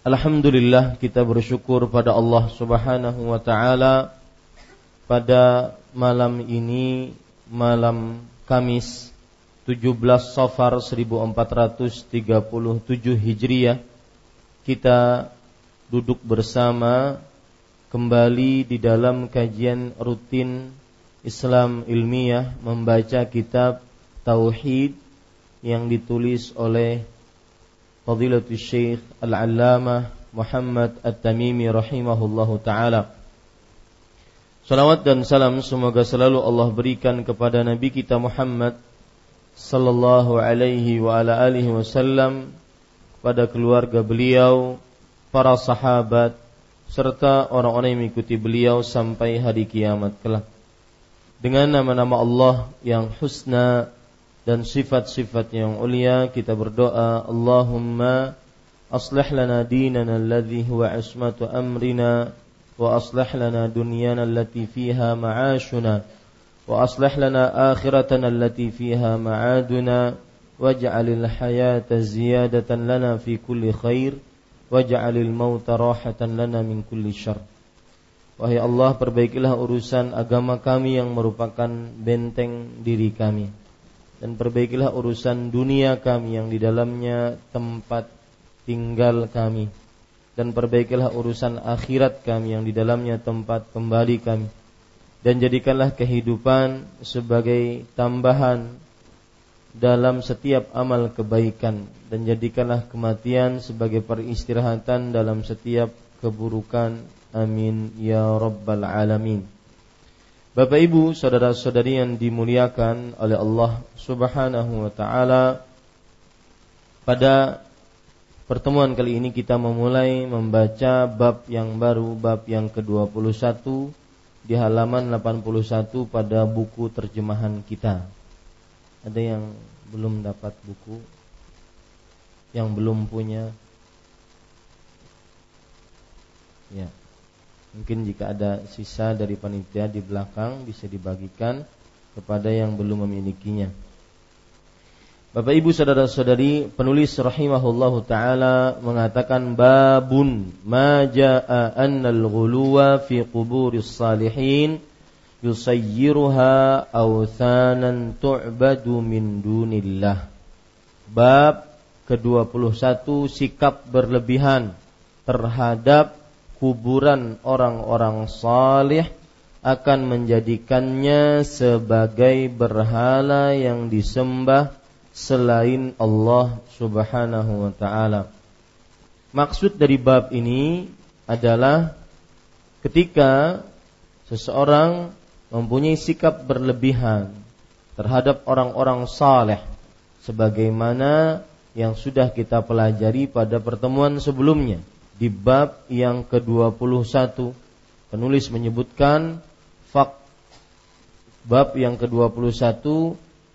Alhamdulillah kita bersyukur pada Allah Subhanahu wa taala. Pada malam ini malam Kamis 17 Safar 1437 Hijriah kita duduk bersama kembali di dalam kajian rutin Islam ilmiah membaca kitab Tauhid yang ditulis oleh Fadilatul Syekh Al-Allamah Muhammad At-Tamimi rahimahullahu taala. Salawat dan salam semoga selalu Allah berikan kepada Nabi kita Muhammad sallallahu alaihi wa ala alihi wasallam pada keluarga beliau, para sahabat serta orang-orang yang mengikuti beliau sampai hari kiamat kelak. Dengan nama-nama Allah yang husna dan sifat-sifat yang ulia kita berdoa Allahumma aslih lana dinana alladhi huwa ismatu amrina wa aslih lana dunyana allati fiha ma'ashuna wa aslih lana akhiratana allati fiha ma'aduna waj'alil hayata ziyadatan lana fi kulli khair waj'alil mauta rahatan lana min kulli syarr. Wahai Allah perbaikilah urusan agama kami yang merupakan benteng diri kami dan perbaikilah urusan dunia kami yang di dalamnya tempat tinggal kami. Dan perbaikilah urusan akhirat kami yang di dalamnya tempat kembali kami. Dan jadikanlah kehidupan sebagai tambahan dalam setiap amal kebaikan. Dan jadikanlah kematian sebagai peristirahatan dalam setiap keburukan. Amin. Ya rabbal alamin Bapak Ibu, saudara-saudari yang dimuliakan oleh Allah Subhanahu wa taala, pada pertemuan kali ini kita memulai membaca bab yang baru, bab yang ke-21 di halaman 81 pada buku terjemahan kita. Ada yang belum dapat buku? Yang belum punya? Ya. Mungkin jika ada sisa dari panitia di belakang bisa dibagikan kepada yang belum memilikinya. Bapak Ibu saudara-saudari, penulis rahimahullahu taala mengatakan babun ma jaa annal ghuluwa fi quburis salihin yusayyiruha awthanan tu'badu min dunillah. Bab ke-21 sikap berlebihan terhadap kuburan orang-orang salih akan menjadikannya sebagai berhala yang disembah selain Allah Subhanahu wa taala. Maksud dari bab ini adalah ketika seseorang mempunyai sikap berlebihan terhadap orang-orang saleh sebagaimana yang sudah kita pelajari pada pertemuan sebelumnya di bab yang ke-21 penulis menyebutkan fak bab yang ke-21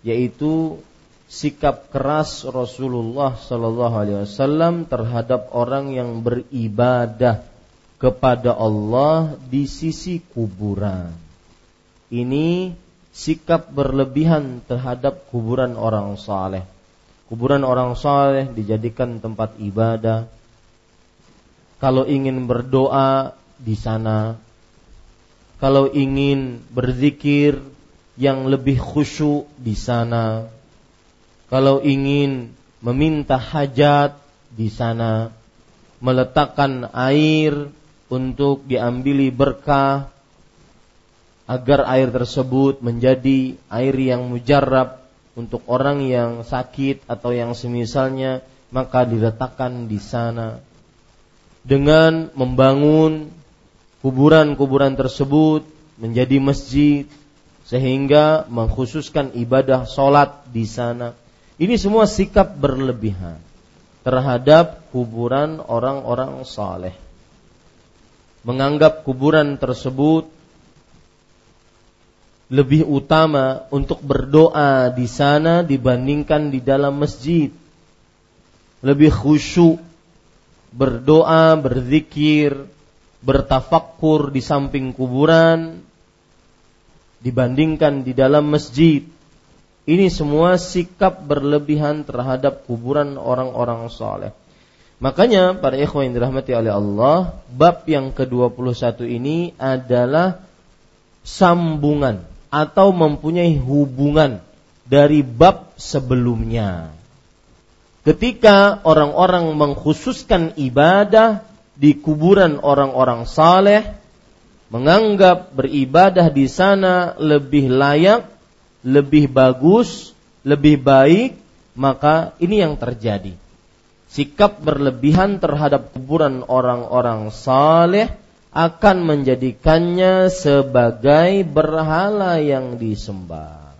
yaitu sikap keras Rasulullah sallallahu alaihi wasallam terhadap orang yang beribadah kepada Allah di sisi kuburan. Ini sikap berlebihan terhadap kuburan orang saleh. Kuburan orang saleh dijadikan tempat ibadah. Kalau ingin berdoa di sana, kalau ingin berzikir yang lebih khusyuk di sana, kalau ingin meminta hajat di sana, meletakkan air untuk diambili berkah agar air tersebut menjadi air yang mujarab untuk orang yang sakit atau yang semisalnya maka diletakkan di sana dengan membangun kuburan-kuburan tersebut menjadi masjid sehingga mengkhususkan ibadah solat di sana. Ini semua sikap berlebihan terhadap kuburan orang-orang saleh. Menganggap kuburan tersebut lebih utama untuk berdoa di sana dibandingkan di dalam masjid. Lebih khusyuk berdoa, berzikir, bertafakkur di samping kuburan dibandingkan di dalam masjid. Ini semua sikap berlebihan terhadap kuburan orang-orang soleh. Makanya para ikhwan yang dirahmati oleh Allah, bab yang ke-21 ini adalah sambungan atau mempunyai hubungan dari bab sebelumnya. Ketika orang-orang mengkhususkan ibadah di kuburan orang-orang saleh, menganggap beribadah di sana lebih layak, lebih bagus, lebih baik, maka ini yang terjadi. Sikap berlebihan terhadap kuburan orang-orang saleh akan menjadikannya sebagai berhala yang disembah.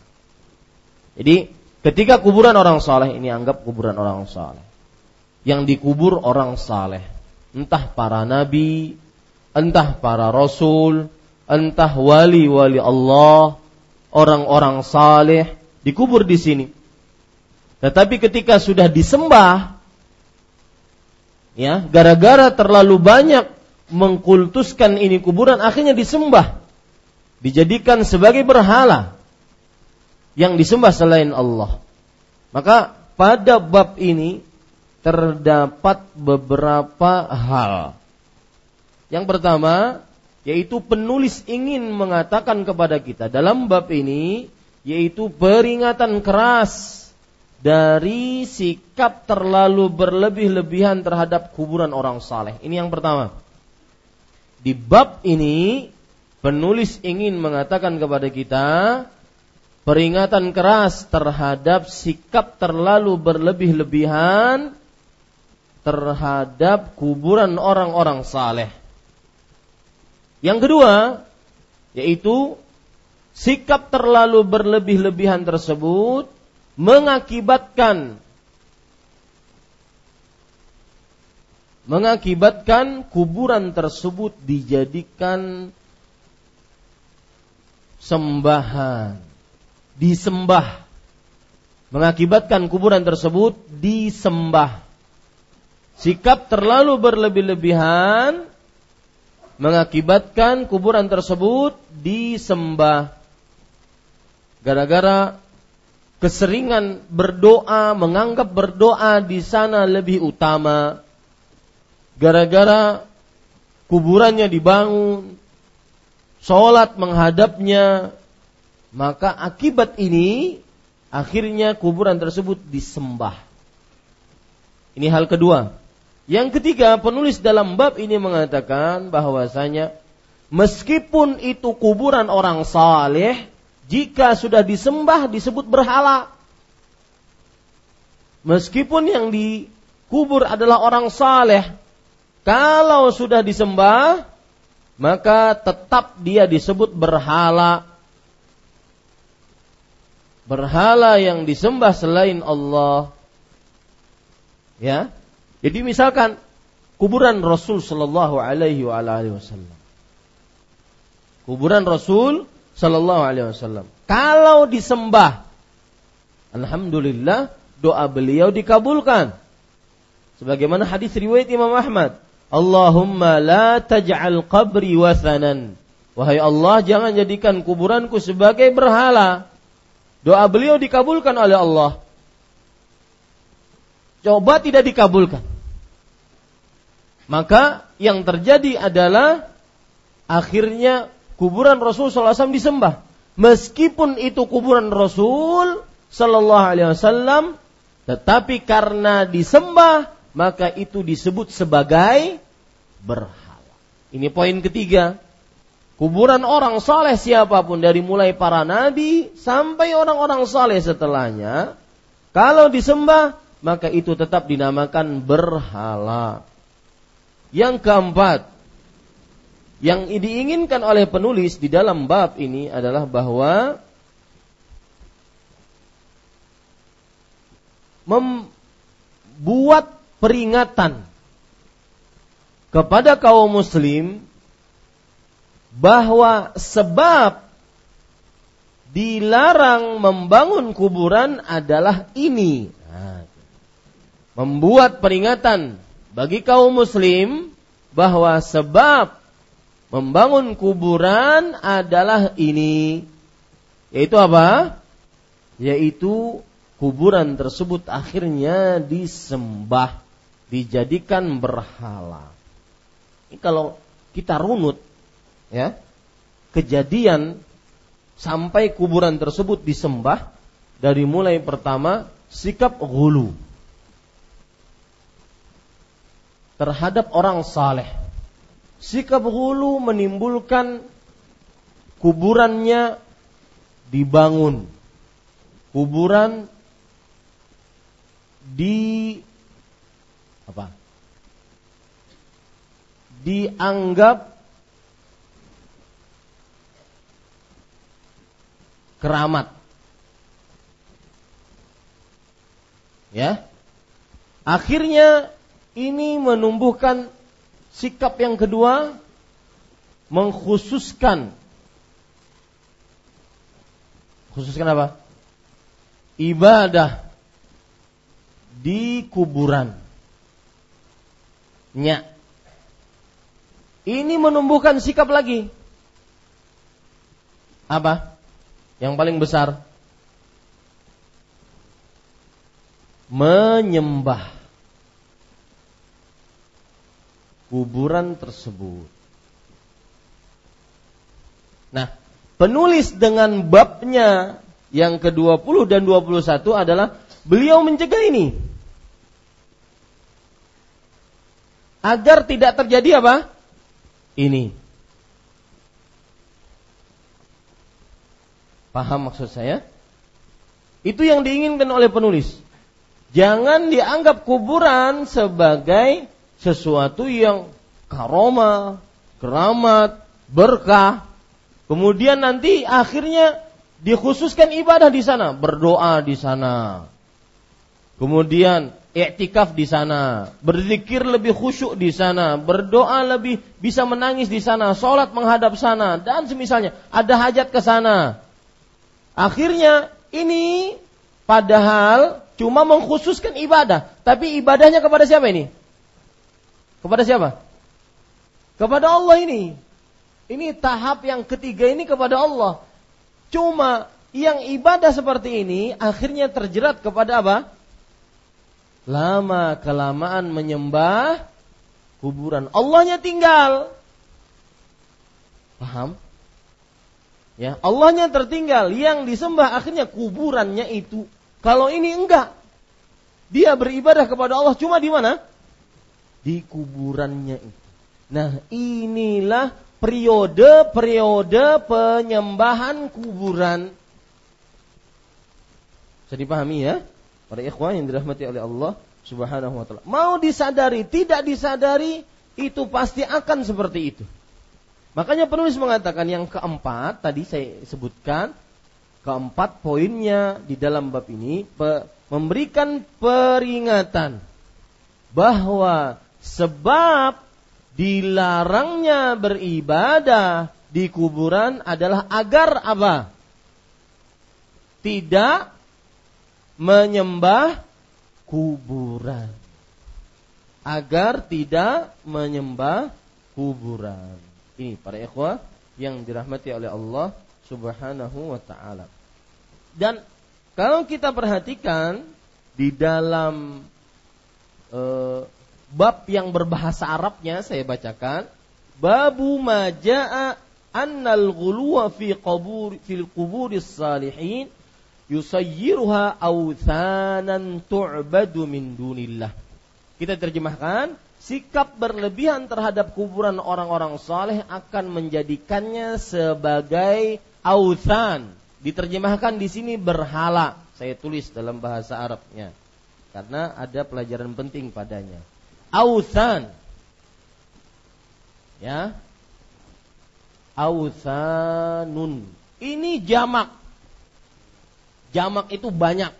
Jadi ketika kuburan orang saleh ini anggap kuburan orang saleh. Yang dikubur orang saleh, entah para nabi, entah para rasul, entah wali-wali Allah, orang-orang saleh dikubur di sini. Tetapi ketika sudah disembah, ya, gara-gara terlalu banyak mengkultuskan ini kuburan akhirnya disembah dijadikan sebagai berhala yang disembah selain Allah maka pada bab ini terdapat beberapa hal yang pertama yaitu penulis ingin mengatakan kepada kita dalam bab ini yaitu peringatan keras dari sikap terlalu berlebih-lebihan terhadap kuburan orang saleh. Ini yang pertama. Di bab ini penulis ingin mengatakan kepada kita peringatan keras terhadap sikap terlalu berlebih-lebihan terhadap kuburan orang-orang saleh. Yang kedua, yaitu sikap terlalu berlebih-lebihan tersebut mengakibatkan mengakibatkan kuburan tersebut dijadikan sembahan, disembah. Mengakibatkan kuburan tersebut disembah. Sikap terlalu berlebih-lebihan mengakibatkan kuburan tersebut disembah. Gara-gara keseringan berdoa, menganggap berdoa di sana lebih utama gara-gara kuburannya dibangun, sholat menghadapnya, maka akibat ini akhirnya kuburan tersebut disembah. Ini hal kedua. Yang ketiga, penulis dalam bab ini mengatakan bahwasanya meskipun itu kuburan orang saleh, jika sudah disembah disebut berhala. Meskipun yang dikubur adalah orang saleh, kalau sudah disembah, maka tetap dia disebut berhala. Berhala yang disembah selain Allah. Ya. Jadi misalkan kuburan Rasul sallallahu alaihi wasallam. Kuburan Rasul sallallahu alaihi wasallam. Kalau disembah alhamdulillah doa beliau dikabulkan. Sebagaimana hadis riwayat Imam Ahmad, Allahumma la taj'al qabri wathanan. Wahai Allah, jangan jadikan kuburanku sebagai berhala. Doa beliau dikabulkan oleh Allah. Coba tidak dikabulkan. Maka yang terjadi adalah akhirnya kuburan Rasul SAW disembah. Meskipun itu kuburan Rasul Sallallahu Alaihi Wasallam, tetapi karena disembah maka itu disebut sebagai berhala. Ini poin ketiga. Kuburan orang soleh siapa pun dari mulai para nabi sampai orang-orang soleh setelahnya, kalau disembah maka itu tetap dinamakan berhala. Yang keempat, yang diinginkan oleh penulis di dalam bab ini adalah bahwa membuat peringatan kepada kaum muslim bahwa sebab dilarang membangun kuburan adalah ini. Nah, membuat peringatan bagi kaum muslim bahwa sebab membangun kuburan adalah ini. Yaitu apa? Yaitu kuburan tersebut akhirnya disembah, dijadikan berhala. Ini kalau kita runut ya, kejadian sampai kuburan tersebut disembah dari mulai pertama sikap gulu terhadap orang saleh. Sikap gulu menimbulkan kuburannya dibangun. Kuburan di apa? Dianggap keramat. Ya. Akhirnya ini menumbuhkan sikap yang kedua mengkhususkan khususkan apa? Ibadah di kuburan. Nya. Ini menumbuhkan sikap lagi. Apa? Yang paling besar. Menyembah kuburan tersebut. Nah, penulis dengan babnya yang ke-20 dan 21 adalah beliau mencegah ini. agar tidak terjadi apa? Ini. Paham maksud saya? Itu yang diinginkan oleh penulis. Jangan dianggap kuburan sebagai sesuatu yang karoma, keramat, berkah. Kemudian nanti akhirnya dikhususkan ibadah di sana, berdoa di sana. Kemudian i'tikaf di sana, berzikir lebih khusyuk di sana, berdoa lebih bisa menangis di sana, sholat menghadap sana, dan semisalnya ada hajat ke sana. Akhirnya ini padahal cuma mengkhususkan ibadah, tapi ibadahnya kepada siapa ini? Kepada siapa? Kepada Allah ini. Ini tahap yang ketiga ini kepada Allah. Cuma yang ibadah seperti ini akhirnya terjerat kepada apa? lama kelamaan menyembah kuburan. Allahnya tinggal. Paham? Ya, Allahnya tertinggal, yang disembah akhirnya kuburannya itu. Kalau ini enggak, dia beribadah kepada Allah cuma di mana? Di kuburannya itu. Nah, inilah periode-periode penyembahan kuburan. Bisa dipahami ya? Para ikhwan yang dirahmati oleh Allah Subhanahu wa taala. Mau disadari, tidak disadari, itu pasti akan seperti itu. Makanya penulis mengatakan yang keempat tadi saya sebutkan keempat poinnya di dalam bab ini memberikan peringatan bahwa sebab dilarangnya beribadah di kuburan adalah agar apa? Tidak menyembah kuburan. Agar tidak menyembah kuburan. Ini para ikhwah yang dirahmati oleh Allah Subhanahu wa taala. Dan kalau kita perhatikan di dalam e, bab yang berbahasa Arabnya saya bacakan, babu majaa annal ghuluwa fi qabur fil quburis salihin yusayyiruha awthanan tu'badu min dunillah. Kita terjemahkan, sikap berlebihan terhadap kuburan orang-orang saleh akan menjadikannya sebagai autan. Diterjemahkan di sini berhala. Saya tulis dalam bahasa Arabnya. Karena ada pelajaran penting padanya. Autan. Ya. Autanun. Ini jamak. Jamak itu banyak.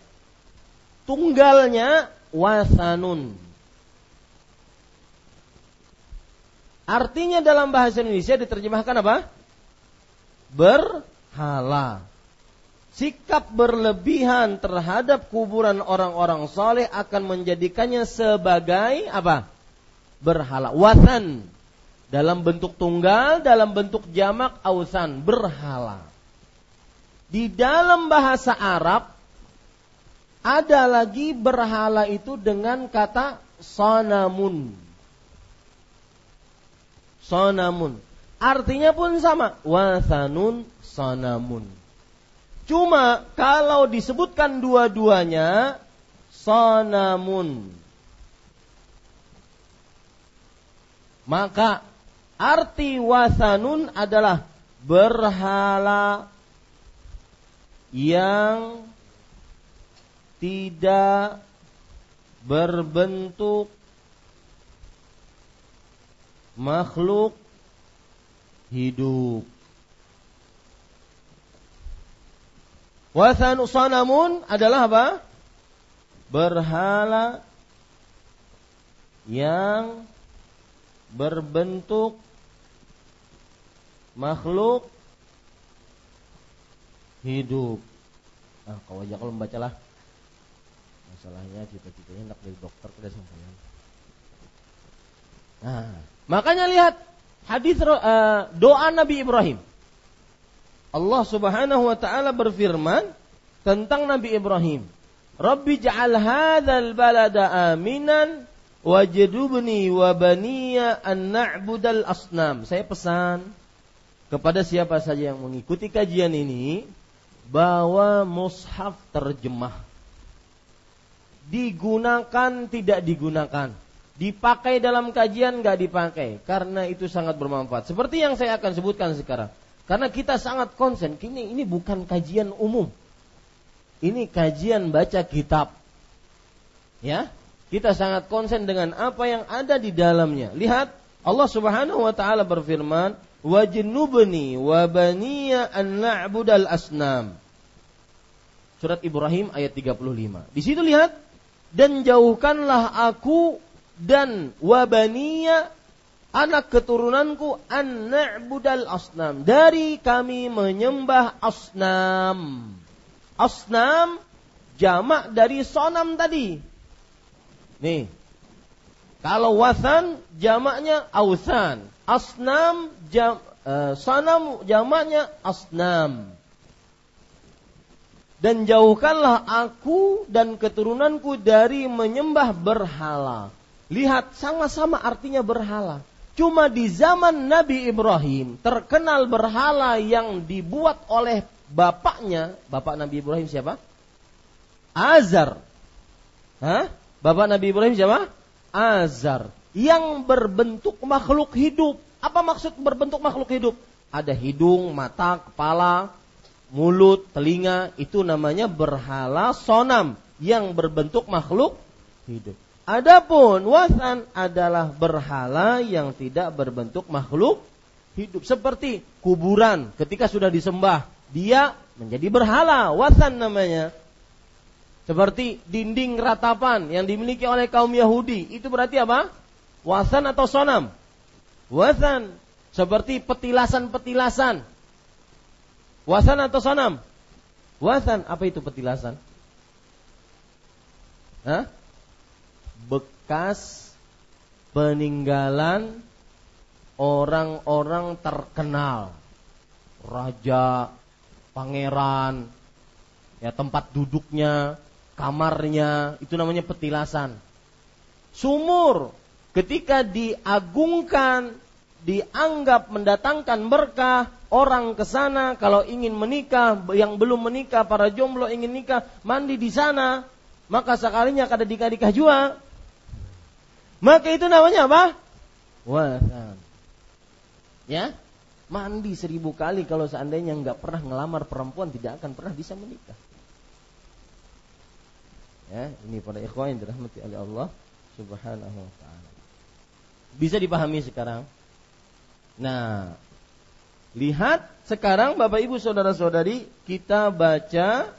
Tunggalnya wasanun Artinya dalam bahasa Indonesia diterjemahkan apa? Berhala. Sikap berlebihan terhadap kuburan orang-orang soleh akan menjadikannya sebagai apa? Berhala. Watan. Dalam bentuk tunggal, dalam bentuk jamak, ausan. Berhala. Di dalam bahasa Arab, ada lagi berhala itu dengan kata sonamun sonamun. Artinya pun sama. Wasanun sonamun. Cuma kalau disebutkan dua-duanya sonamun. Maka arti wasanun adalah berhala yang tidak berbentuk makhluk hidup. Wasan sanamun adalah apa? Berhala yang berbentuk makhluk hidup. Nah, kau aja kalau membacalah. Masalahnya cita-citanya nak jadi dokter sudah sampai. Nah, Makanya lihat hadis uh, doa Nabi Ibrahim. Allah Subhanahu wa taala berfirman tentang Nabi Ibrahim. Rabbi ja'al hadzal balada aminan wajidubni wa baniya an na'budal asnam. Saya pesan kepada siapa saja yang mengikuti kajian ini bahwa mushaf terjemah digunakan tidak digunakan dipakai dalam kajian nggak dipakai karena itu sangat bermanfaat. Seperti yang saya akan sebutkan sekarang. Karena kita sangat konsen, ini ini bukan kajian umum. Ini kajian baca kitab. Ya, kita sangat konsen dengan apa yang ada di dalamnya. Lihat, Allah Subhanahu wa taala berfirman, "Wajnubni wa baniya an na'budal asnam." Surat Ibrahim ayat 35. Di situ lihat, dan jauhkanlah aku dan wabaniya anak keturunanku an na'budal asnam. Dari kami menyembah asnam. Asnam jamak dari sonam tadi. Nih. Kalau wasan jamaknya ausan. Asnam jam, uh, sonam jamaknya asnam. Dan jauhkanlah aku dan keturunanku dari menyembah berhala Lihat sama-sama artinya berhala. Cuma di zaman Nabi Ibrahim terkenal berhala yang dibuat oleh bapaknya. Bapak Nabi Ibrahim siapa? Azar. Hah? Bapak Nabi Ibrahim siapa? Azar. Yang berbentuk makhluk hidup. Apa maksud berbentuk makhluk hidup? Ada hidung, mata, kepala, mulut, telinga. Itu namanya berhala sonam yang berbentuk makhluk hidup. Adapun wasan adalah berhala yang tidak berbentuk makhluk hidup. Seperti kuburan ketika sudah disembah, dia menjadi berhala, wasan namanya. Seperti dinding ratapan yang dimiliki oleh kaum Yahudi, itu berarti apa? Wasan atau sonam? Wasan. Seperti petilasan-petilasan. Wasan atau sonam? Wasan. Apa itu petilasan? Hah? Bekas peninggalan orang-orang terkenal. Raja, pangeran, ya tempat duduknya, kamarnya, itu namanya petilasan. Sumur ketika diagungkan, dianggap mendatangkan berkah, orang ke sana kalau ingin menikah, yang belum menikah, para jomblo ingin nikah, mandi di sana, maka sekalinya kada nikah-nikah juga. Maka itu namanya apa? Wasan. Ya, mandi seribu kali kalau seandainya nggak pernah ngelamar perempuan tidak akan pernah bisa menikah. Ya, ini para ikhwan yang dirahmati oleh Allah Subhanahu wa taala. Bisa dipahami sekarang? Nah, lihat sekarang Bapak Ibu saudara-saudari, kita baca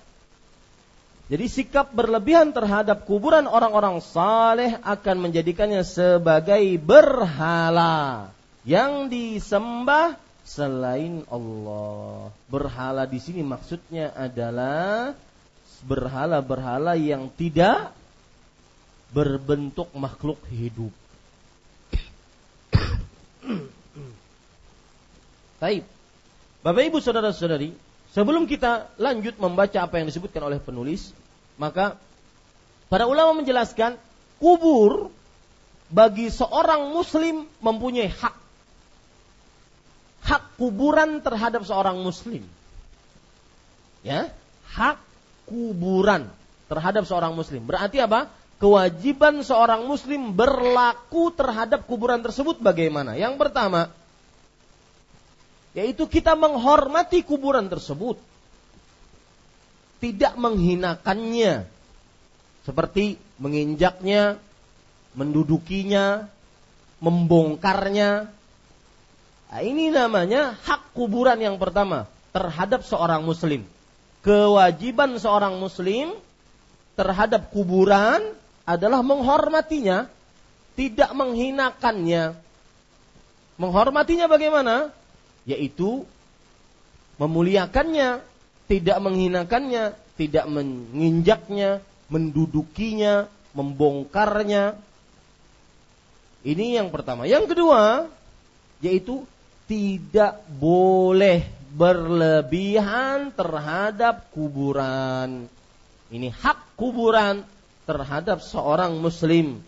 jadi sikap berlebihan terhadap kuburan orang-orang saleh akan menjadikannya sebagai berhala yang disembah selain Allah. Berhala di sini maksudnya adalah berhala-berhala yang tidak berbentuk makhluk hidup. Baik. Bapak Ibu saudara-saudari, sebelum kita lanjut membaca apa yang disebutkan oleh penulis, maka para ulama menjelaskan kubur bagi seorang muslim mempunyai hak hak kuburan terhadap seorang muslim. Ya, hak kuburan terhadap seorang muslim. Berarti apa? Kewajiban seorang muslim berlaku terhadap kuburan tersebut bagaimana? Yang pertama, yaitu kita menghormati kuburan tersebut. Tidak menghinakannya. Seperti menginjaknya, mendudukinya, membongkarnya, Nah, ini namanya hak kuburan yang pertama terhadap seorang muslim. Kewajiban seorang muslim terhadap kuburan adalah menghormatinya, tidak menghinakannya. Menghormatinya bagaimana? Yaitu memuliakannya, tidak menghinakannya, tidak menginjaknya, mendudukinya, membongkarnya. Ini yang pertama. Yang kedua, yaitu tidak boleh berlebihan terhadap kuburan. Ini hak kuburan terhadap seorang muslim.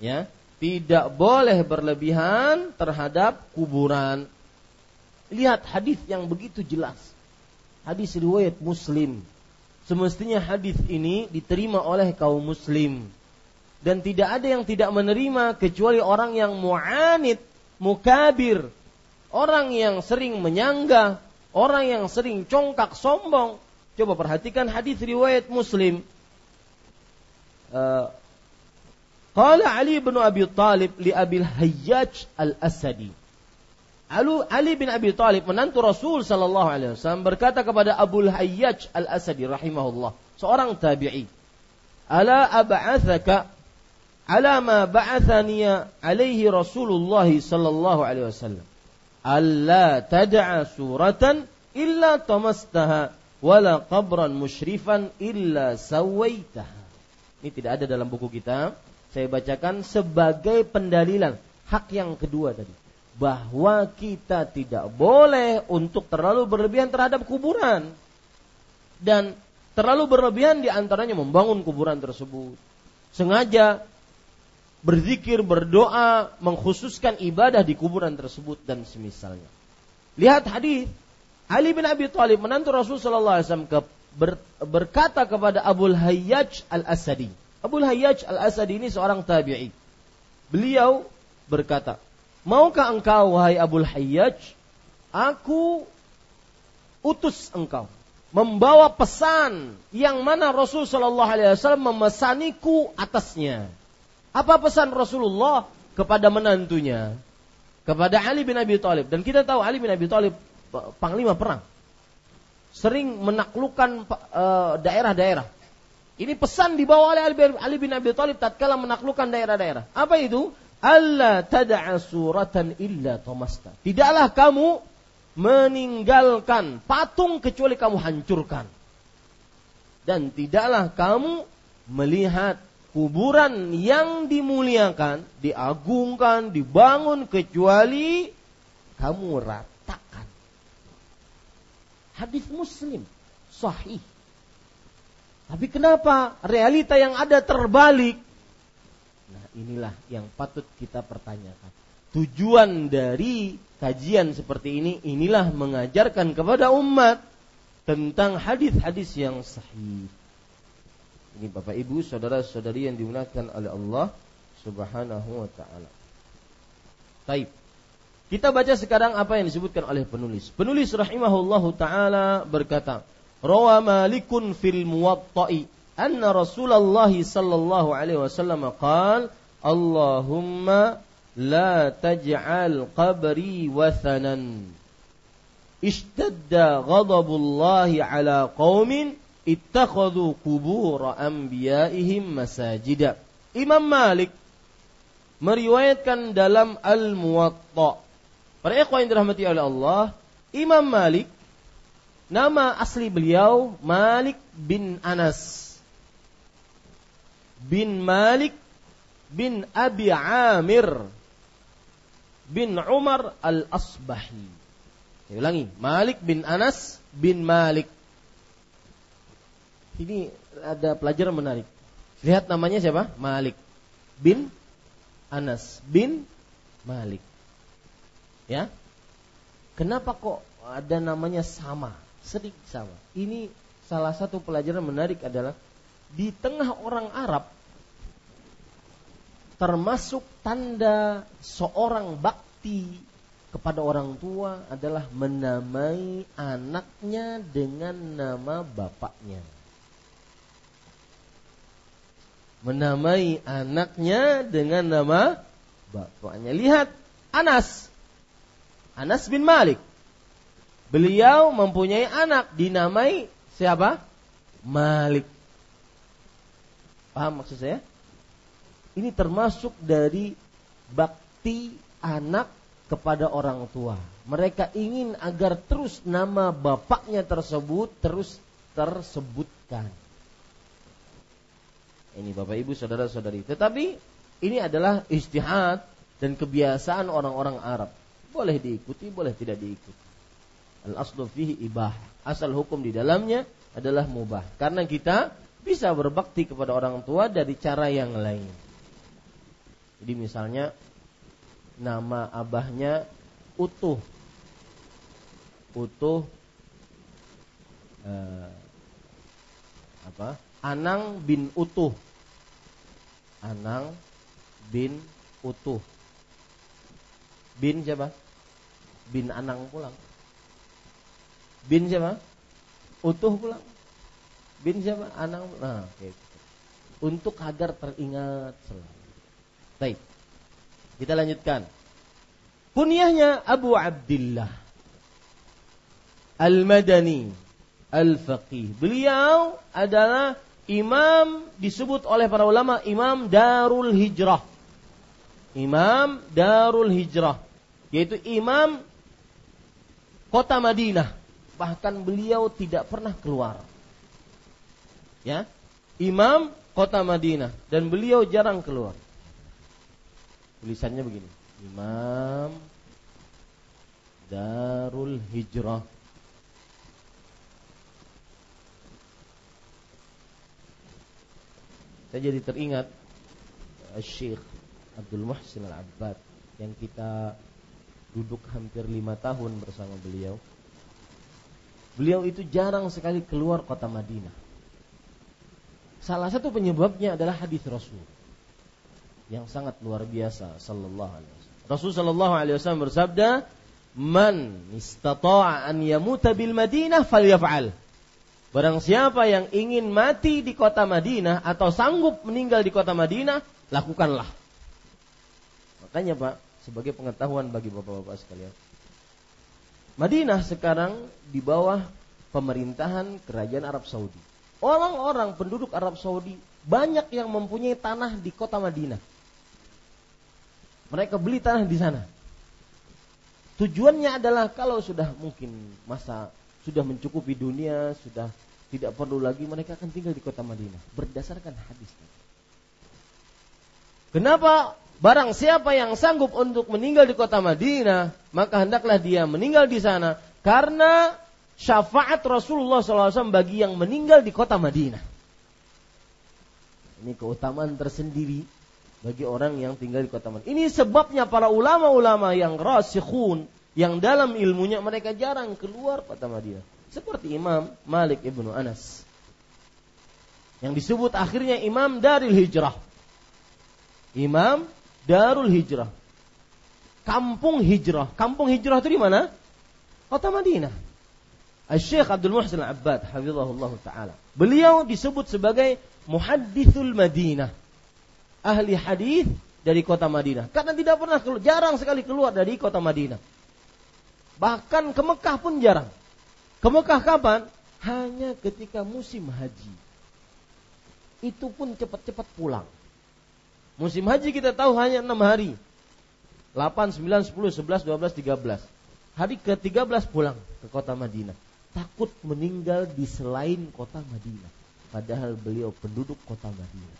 Ya, tidak boleh berlebihan terhadap kuburan. Lihat hadis yang begitu jelas. Hadis riwayat Muslim. Semestinya hadis ini diterima oleh kaum muslim dan tidak ada yang tidak menerima kecuali orang yang mu'anid mukabir, orang yang sering menyanggah, orang yang sering congkak sombong. Coba perhatikan hadis riwayat Muslim. Uh, Qala Ali bin Abi Talib li Abil Hayyaj Al-Asadi. Ali bin Abi Talib menantu Rasul sallallahu alaihi wasallam berkata kepada Abu Hayyaj Al-Asadi rahimahullah, seorang tabi'i. Ala ab'athaka ala ma ba'athani alaihi Rasulullah sallallahu alaihi wasallam. Alla tad'a suratan illa tamastaha wala qabran musyrifan illa sawaitaha. Ini tidak ada dalam buku kita. Saya bacakan sebagai pendalilan hak yang kedua tadi bahwa kita tidak boleh untuk terlalu berlebihan terhadap kuburan dan terlalu berlebihan di antaranya membangun kuburan tersebut sengaja berzikir, berdoa, mengkhususkan ibadah di kuburan tersebut dan semisalnya. Lihat hadis Ali bin Abi Thalib menantu Rasul sallallahu alaihi wasallam ber, berkata kepada Abu Hayyaj Al-Asadi. Abu Hayyaj Al-Asadi ini seorang tabi'i. Beliau berkata, "Maukah engkau wahai Abu Hayyaj, aku utus engkau membawa pesan yang mana Rasul sallallahu alaihi wasallam memesaniku atasnya." Apa pesan Rasulullah kepada menantunya? kepada Ali bin Abi Thalib dan kita tahu Ali bin Abi Thalib panglima perang sering menaklukkan uh, daerah-daerah. Ini pesan dibawa oleh Ali bin Abi Thalib tatkala menaklukkan daerah-daerah. Apa itu? Allah tada'a suratan illa tomasta. Tidaklah kamu meninggalkan patung kecuali kamu hancurkan. Dan tidaklah kamu melihat kuburan yang dimuliakan, diagungkan, dibangun kecuali kamu ratakan. Hadis Muslim sahih. Tapi kenapa realita yang ada terbalik? Inilah yang patut kita pertanyakan. Tujuan dari kajian seperti ini inilah mengajarkan kepada umat tentang hadis-hadis yang sahih. Ini Bapak Ibu, saudara-saudari yang dimuliakan oleh Allah Subhanahu wa taala. Taib. Kita baca sekarang apa yang disebutkan oleh penulis. Penulis rahimahullahu taala berkata, "Rawa Malikun fil Muwatta'i anna Rasulullah sallallahu alaihi wasallam qala, Allahumma la taj'al qabri wathanan." Ishtadda ghadabullahi ala qaumin ittakhadhu kubur anbiya'ihim masajida. Imam Malik meriwayatkan dalam Al-Muwatta. Para ikhwan yang dirahmati oleh Allah, Imam Malik nama asli beliau Malik bin Anas bin Malik bin Abi Amir bin Umar Al-Asbahi. Saya ulangi, Malik bin Anas bin Malik ini ada pelajaran menarik. Lihat namanya siapa? Malik bin Anas bin Malik. Ya. Kenapa kok ada namanya sama? Sedikit sama. Ini salah satu pelajaran menarik adalah di tengah orang Arab termasuk tanda seorang bakti kepada orang tua adalah menamai anaknya dengan nama bapaknya menamai anaknya dengan nama bapaknya. Lihat Anas. Anas bin Malik. Beliau mempunyai anak dinamai siapa? Malik. Paham maksud saya? Ini termasuk dari bakti anak kepada orang tua. Mereka ingin agar terus nama bapaknya tersebut terus tersebutkan. Ini Bapak Ibu saudara-saudari. Tetapi ini adalah istihad dan kebiasaan orang-orang Arab. Boleh diikuti, boleh tidak diikuti. Al aslu fihi ibah. Asal hukum di dalamnya adalah mubah. Karena kita bisa berbakti kepada orang tua dari cara yang lain. Jadi misalnya nama abahnya utuh. Utuh eh, apa? Anang bin Utuh. Anang bin Utuh. Bin siapa? Bin Anang pulang. Bin siapa? Utuh pulang. Bin siapa? Anang. Nah, okay. Untuk agar teringat selalu. Baik. Kita lanjutkan. Kunyahnya Abu Abdullah Al-Madani Al-Faqih. Beliau adalah imam disebut oleh para ulama imam Darul Hijrah. Imam Darul Hijrah, yaitu imam kota Madinah. Bahkan beliau tidak pernah keluar. Ya, imam kota Madinah dan beliau jarang keluar. Tulisannya begini, Imam Darul Hijrah. Saya jadi teringat eh, Syekh Abdul Muhsin Al-Abbad yang kita duduk hampir lima tahun bersama beliau. Beliau itu jarang sekali keluar kota Madinah. Salah satu penyebabnya adalah hadis Rasul yang sangat luar biasa sallallahu alaihi wasallam. Rasul sallallahu alaihi wasallam bersabda, "Man istata'a an yamuta bil Madinah falyaf'al." Barang siapa yang ingin mati di kota Madinah atau sanggup meninggal di kota Madinah, lakukanlah. Makanya Pak, sebagai pengetahuan bagi bapak-bapak sekalian. Madinah sekarang di bawah pemerintahan kerajaan Arab Saudi. Orang-orang penduduk Arab Saudi banyak yang mempunyai tanah di kota Madinah. Mereka beli tanah di sana. Tujuannya adalah kalau sudah mungkin masa sudah mencukupi dunia, sudah tidak perlu lagi mereka akan tinggal di kota Madinah berdasarkan hadis. Kenapa Barang siapa yang sanggup untuk meninggal di kota Madinah, maka hendaklah dia meninggal di sana karena syafaat Rasulullah SAW bagi yang meninggal di kota Madinah. Ini keutamaan tersendiri bagi orang yang tinggal di kota Madinah. Ini sebabnya para ulama-ulama yang rasikhun, yang dalam ilmunya mereka jarang keluar kota Madinah. Seperti Imam Malik ibnu Anas. Yang disebut akhirnya Imam Daril Hijrah. Imam Darul Hijrah. Kampung Hijrah. Kampung Hijrah itu di mana? Kota Madinah. Syekh Abdul Muhsin Al-Abbad hafizahullah taala. Beliau disebut sebagai muhaddithul Madinah. Ahli hadis dari kota Madinah. Karena tidak pernah keluar, jarang sekali keluar dari kota Madinah. Bahkan ke Mekah pun jarang. Ke Mekah kapan? Hanya ketika musim haji. Itu pun cepat-cepat pulang. Musim haji kita tahu hanya enam hari. 8, 9, 10, 11, 12, 13. Hari ke-13 pulang ke kota Madinah. Takut meninggal di selain kota Madinah. Padahal beliau penduduk kota Madinah.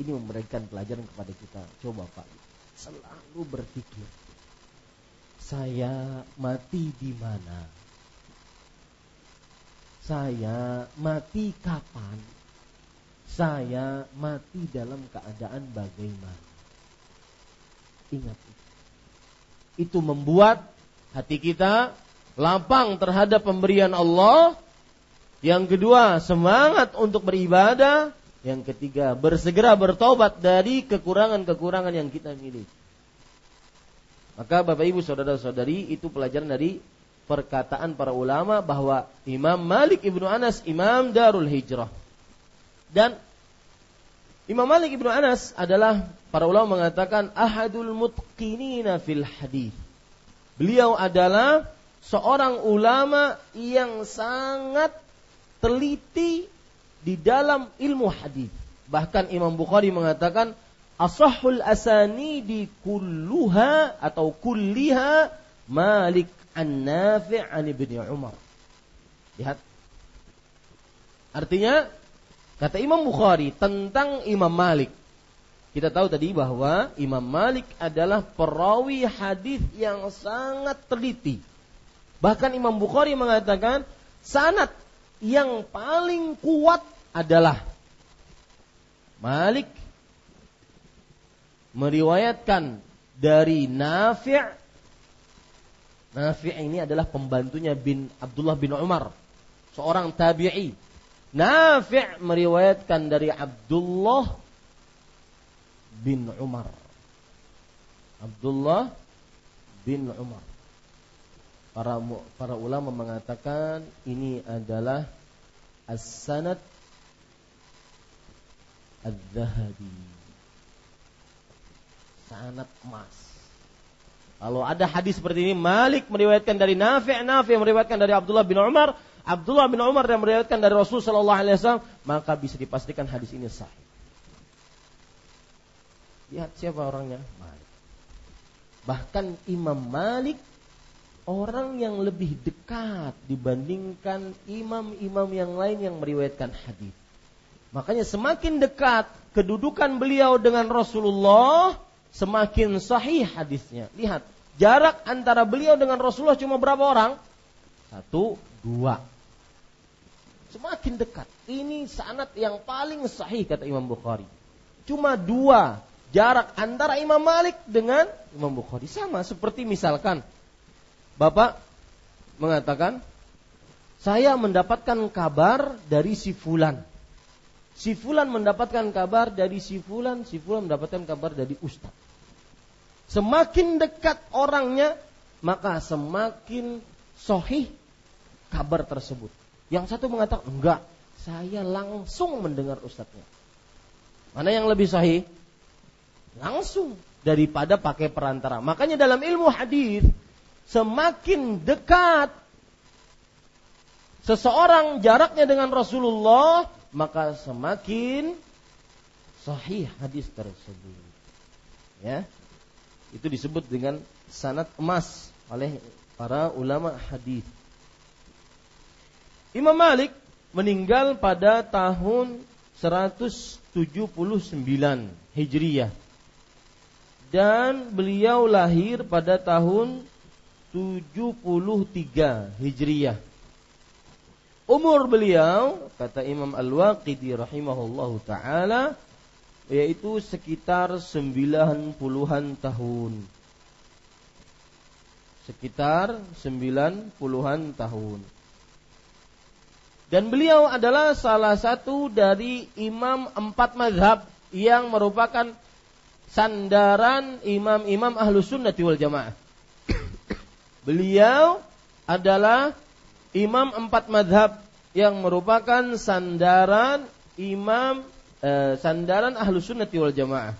Ini memberikan pelajaran kepada kita. Coba Pak, selalu berpikir. Saya mati di mana? Saya mati kapan? saya mati dalam keadaan bagaimana. Ingat itu. Itu membuat hati kita lapang terhadap pemberian Allah. Yang kedua, semangat untuk beribadah. Yang ketiga, bersegera bertobat dari kekurangan-kekurangan yang kita miliki. Maka Bapak Ibu saudara-saudari itu pelajaran dari perkataan para ulama bahwa Imam Malik Ibnu Anas Imam Darul Hijrah dan Imam Malik Ibnu Anas adalah para ulama mengatakan ahadul mutqinina fil hadis. Beliau adalah seorang ulama yang sangat teliti di dalam ilmu hadis. Bahkan Imam Bukhari mengatakan asahul di kulluha atau kulliha Malik an-Nafi' an Ibnu Umar. Lihat. Artinya Kata Imam Bukhari tentang Imam Malik. Kita tahu tadi bahwa Imam Malik adalah perawi hadis yang sangat teliti. Bahkan Imam Bukhari mengatakan sanat yang paling kuat adalah Malik meriwayatkan dari Nafi' Nafi' ini adalah pembantunya bin Abdullah bin Umar, seorang tabi'i Nafi' meriwayatkan dari Abdullah bin Umar. Abdullah bin Umar. Para para ulama mengatakan ini adalah as-sanad az-zahabi. Sanad emas. Kalau ada hadis seperti ini, Malik meriwayatkan dari Nafi', Nafi' meriwayatkan dari Abdullah bin Umar, Abdullah bin Umar yang meriwayatkan dari Rasul Shallallahu Alaihi Wasallam, maka bisa dipastikan hadis ini sahih. Lihat siapa orangnya? Malik. Bahkan Imam Malik orang yang lebih dekat dibandingkan imam-imam yang lain yang meriwayatkan hadis. Makanya semakin dekat kedudukan beliau dengan Rasulullah, semakin sahih hadisnya. Lihat, jarak antara beliau dengan Rasulullah cuma berapa orang? Satu, dua. Semakin dekat. Ini sanat yang paling sahih kata Imam Bukhari. Cuma dua jarak antara Imam Malik dengan Imam Bukhari. Sama seperti misalkan Bapak mengatakan saya mendapatkan kabar dari si fulan. Si fulan mendapatkan kabar dari si fulan, si fulan mendapatkan kabar dari ustaz. Semakin dekat orangnya, maka semakin sohih kabar tersebut. Yang satu mengatakan, enggak, saya langsung mendengar ustadznya. Mana yang lebih sahih? Langsung. daripada pakai perantara. Makanya dalam ilmu hadis semakin dekat seseorang jaraknya dengan Rasulullah, maka semakin sahih hadis tersebut. Ya. Itu disebut dengan sanad emas oleh para ulama hadis. Imam Malik meninggal pada tahun 179 Hijriyah. Dan beliau lahir pada tahun 73 Hijriyah. Umur beliau kata Imam Al-Waqidi rahimahullahu taala yaitu sekitar 90-an tahun. Sekitar 90-an tahun. Dan beliau adalah salah satu dari imam empat mazhab yang merupakan sandaran imam-imam ahlu sunnati wal jamaah. beliau adalah imam empat mazhab yang merupakan sandaran imam eh, sandaran ahlu sunnati wal jamaah.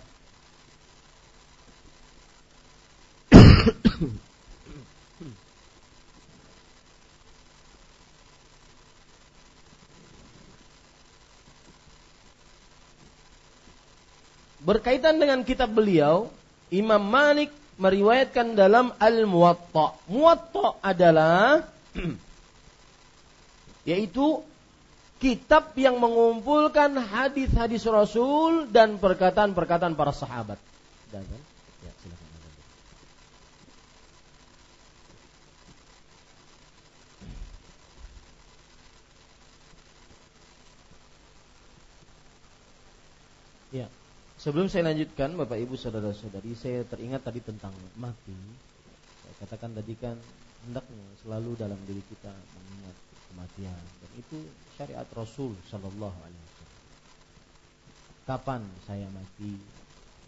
Berkaitan dengan kitab beliau, Imam Malik meriwayatkan dalam Al-Muwatta. Muwatta adalah yaitu kitab yang mengumpulkan hadis-hadis Rasul dan perkataan-perkataan para sahabat. Ya. Ya. Sebelum saya lanjutkan Bapak Ibu Saudara-saudari, saya teringat tadi tentang mati. Saya katakan tadi kan hendaknya selalu dalam diri kita kematian dan itu syariat Rasul Shallallahu Alaihi Wasallam. Kapan saya mati?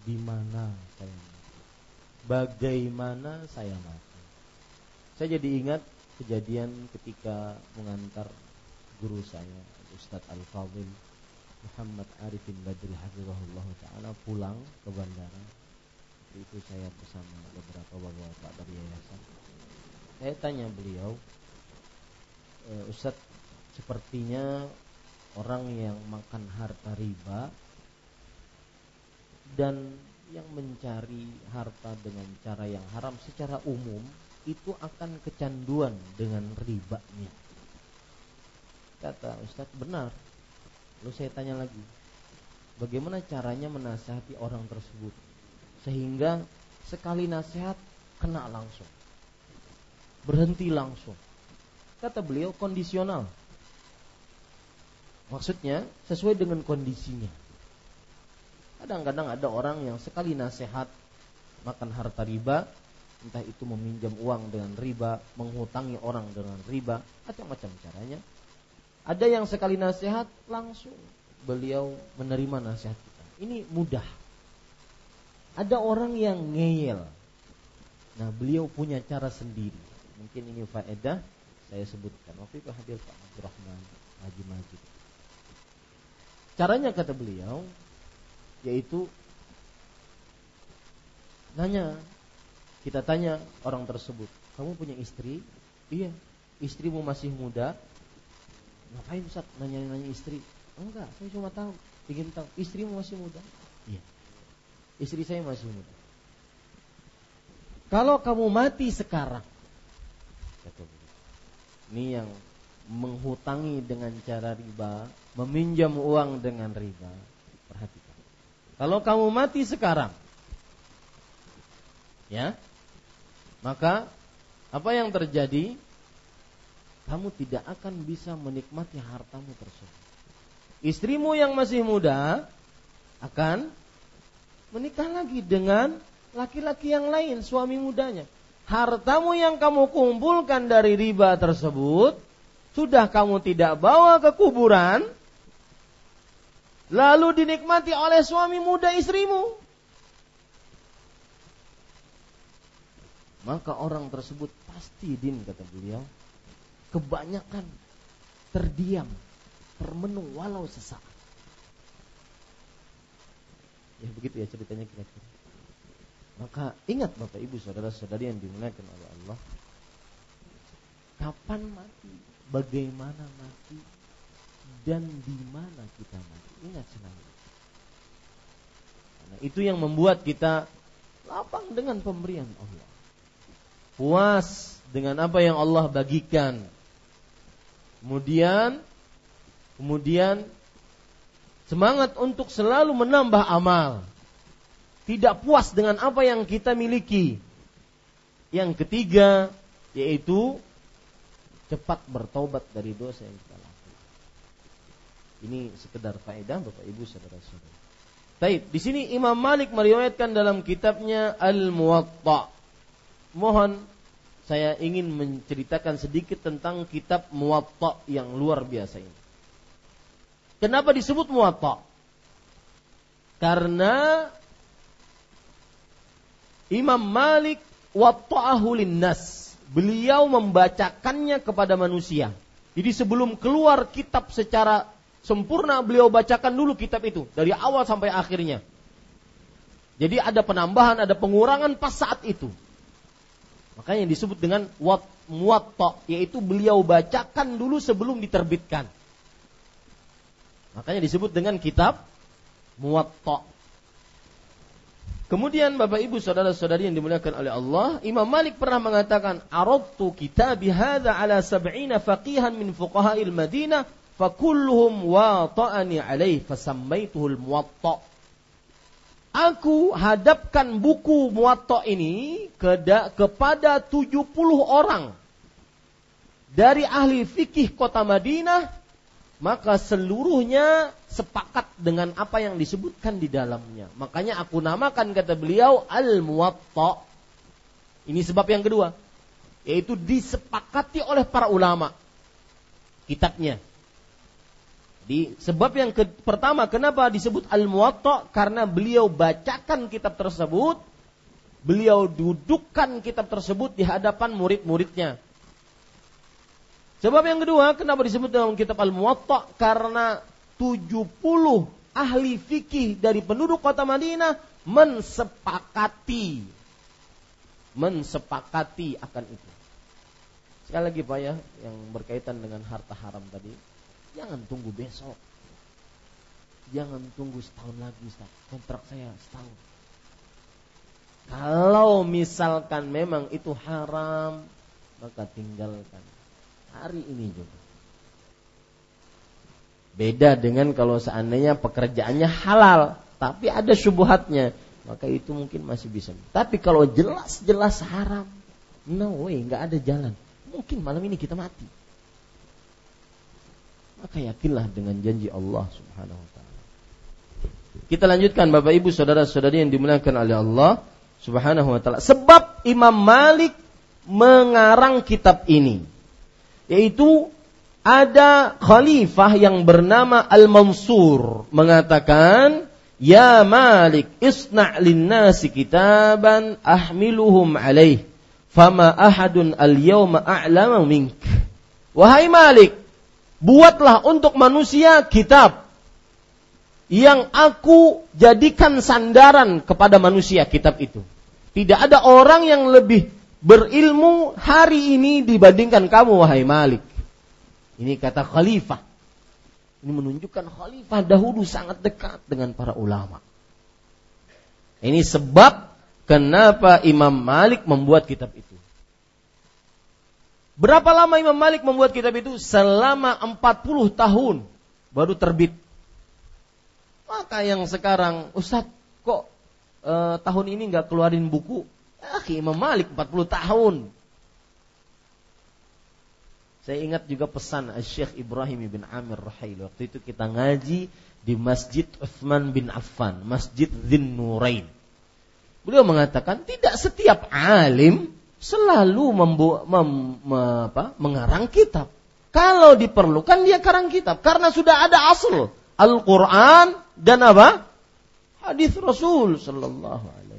Di mana saya mati? Bagaimana saya mati? Saya jadi ingat kejadian ketika mengantar guru saya Ustadz Al Fadil Muhammad Arifin Badri Hafizahullah Ta'ala pulang ke bandara itu saya bersama beberapa bapak-bapak dari yayasan saya tanya beliau e, Ustadz sepertinya orang yang makan harta riba dan yang mencari harta dengan cara yang haram secara umum itu akan kecanduan dengan ribanya kata Ustadz benar Lalu saya tanya lagi, bagaimana caranya menasihati orang tersebut sehingga sekali nasihat kena langsung, berhenti langsung. Kata beliau kondisional. Maksudnya sesuai dengan kondisinya. Kadang-kadang ada orang yang sekali nasihat makan harta riba, entah itu meminjam uang dengan riba, menghutangi orang dengan riba, macam-macam caranya ada yang sekali nasihat langsung beliau menerima nasihat kita. Ini mudah. Ada orang yang ngeyel. Nah, beliau punya cara sendiri. Mungkin ini faedah saya sebutkan. Waktu itu hadir Pak Abdurrahman Haji Majid. Caranya kata beliau yaitu nanya kita tanya orang tersebut, "Kamu punya istri?" "Iya." "Istrimu masih muda?" Ngapain Ustaz nanya-nanya istri? Enggak, saya cuma tahu, ingin tahu istrimu masih muda. Iya. Istri saya masih muda. Kalau kamu mati sekarang, ini yang menghutangi dengan cara riba, meminjam uang dengan riba. Perhatikan. Kalau kamu mati sekarang, ya, maka apa yang terjadi? kamu tidak akan bisa menikmati hartamu tersebut. Istrimu yang masih muda akan menikah lagi dengan laki-laki yang lain, suami mudanya. Hartamu yang kamu kumpulkan dari riba tersebut sudah kamu tidak bawa ke kuburan, lalu dinikmati oleh suami muda istrimu. Maka orang tersebut pasti din kata beliau kebanyakan terdiam, termenung walau sesaat. Ya begitu ya ceritanya kira-kira. Maka ingat Bapak Ibu saudara-saudari yang dimuliakan oleh Allah. Kapan mati, bagaimana mati, dan di mana kita mati. Ingat selalu. Karena itu yang membuat kita lapang dengan pemberian Allah. Puas dengan apa yang Allah bagikan. Kemudian kemudian semangat untuk selalu menambah amal. Tidak puas dengan apa yang kita miliki. Yang ketiga yaitu cepat bertobat dari dosa yang kita lakukan. Ini sekedar faedah Bapak Ibu saudara-saudara. Baik, di sini Imam Malik meriwayatkan dalam kitabnya Al-Muwatta. Mohon saya ingin menceritakan sedikit tentang kitab Muwatta yang luar biasa ini. Kenapa disebut Muwatta? Karena Imam Malik watta'ahu. Beliau membacakannya kepada manusia. Jadi sebelum keluar kitab secara sempurna beliau bacakan dulu kitab itu dari awal sampai akhirnya. Jadi ada penambahan, ada pengurangan pas saat itu. Makanya disebut dengan wat muwatta yaitu beliau bacakan dulu sebelum diterbitkan. Makanya disebut dengan kitab muwatta. Kemudian Bapak Ibu saudara-saudari yang dimuliakan oleh Allah, Imam Malik pernah mengatakan, "Aradtu kitabi hadza ala sab'ina faqihan min fuqaha'il Madinah fakulluhum wata'ani alaih fasammaituhul muwatta. Aku hadapkan buku muwatta ini kepada 70 orang. Dari ahli fikih kota Madinah maka seluruhnya sepakat dengan apa yang disebutkan di dalamnya. Makanya aku namakan kata beliau Al-Muwatta. Ini sebab yang kedua, yaitu disepakati oleh para ulama kitabnya. Di sebab yang ke, pertama kenapa disebut Al-Muwatta karena beliau bacakan kitab tersebut, beliau dudukkan kitab tersebut di hadapan murid-muridnya. Sebab yang kedua kenapa disebut dalam kitab Al-Muwatta karena 70 ahli fikih dari penduduk kota Madinah mensepakati mensepakati akan itu. Sekali lagi Pak ya yang berkaitan dengan harta haram tadi Jangan tunggu besok. Jangan tunggu setahun lagi, Ustaz. Kontrak saya setahun. Kalau misalkan memang itu haram, maka tinggalkan. Hari ini juga. Beda dengan kalau seandainya pekerjaannya halal, tapi ada syubhatnya, maka itu mungkin masih bisa. Tapi kalau jelas-jelas haram, no way, nggak ada jalan. Mungkin malam ini kita mati maka yakinlah dengan janji Allah Subhanahu wa taala. Kita lanjutkan Bapak Ibu saudara-saudari yang dimuliakan oleh Allah Subhanahu wa taala. Sebab Imam Malik mengarang kitab ini yaitu ada khalifah yang bernama Al-Mansur. Mengatakan Ya Malik isna' linnasi kitaban ahmiluhum alaih. Fama ahadun al-yawma a'lama mink. Wahai Malik buatlah untuk manusia kitab yang aku jadikan sandaran kepada manusia kitab itu. Tidak ada orang yang lebih berilmu hari ini dibandingkan kamu wahai Malik. Ini kata khalifah. Ini menunjukkan khalifah dahulu sangat dekat dengan para ulama. Ini sebab kenapa Imam Malik membuat kitab itu. Berapa lama Imam Malik membuat kitab itu? Selama 40 tahun baru terbit. Maka yang sekarang, Ustadz kok e, tahun ini nggak keluarin buku? Ah, Imam Malik 40 tahun. Saya ingat juga pesan Syekh Ibrahim bin Amir Rahil. Waktu itu kita ngaji di Masjid Uthman bin Affan, Masjid Zin Nurain. Beliau mengatakan tidak setiap alim selalu membu, mem, me, apa, mengarang kitab. Kalau diperlukan dia karang kitab karena sudah ada asal Al-Qur'an dan apa? Hadis Rasul sallallahu alaihi.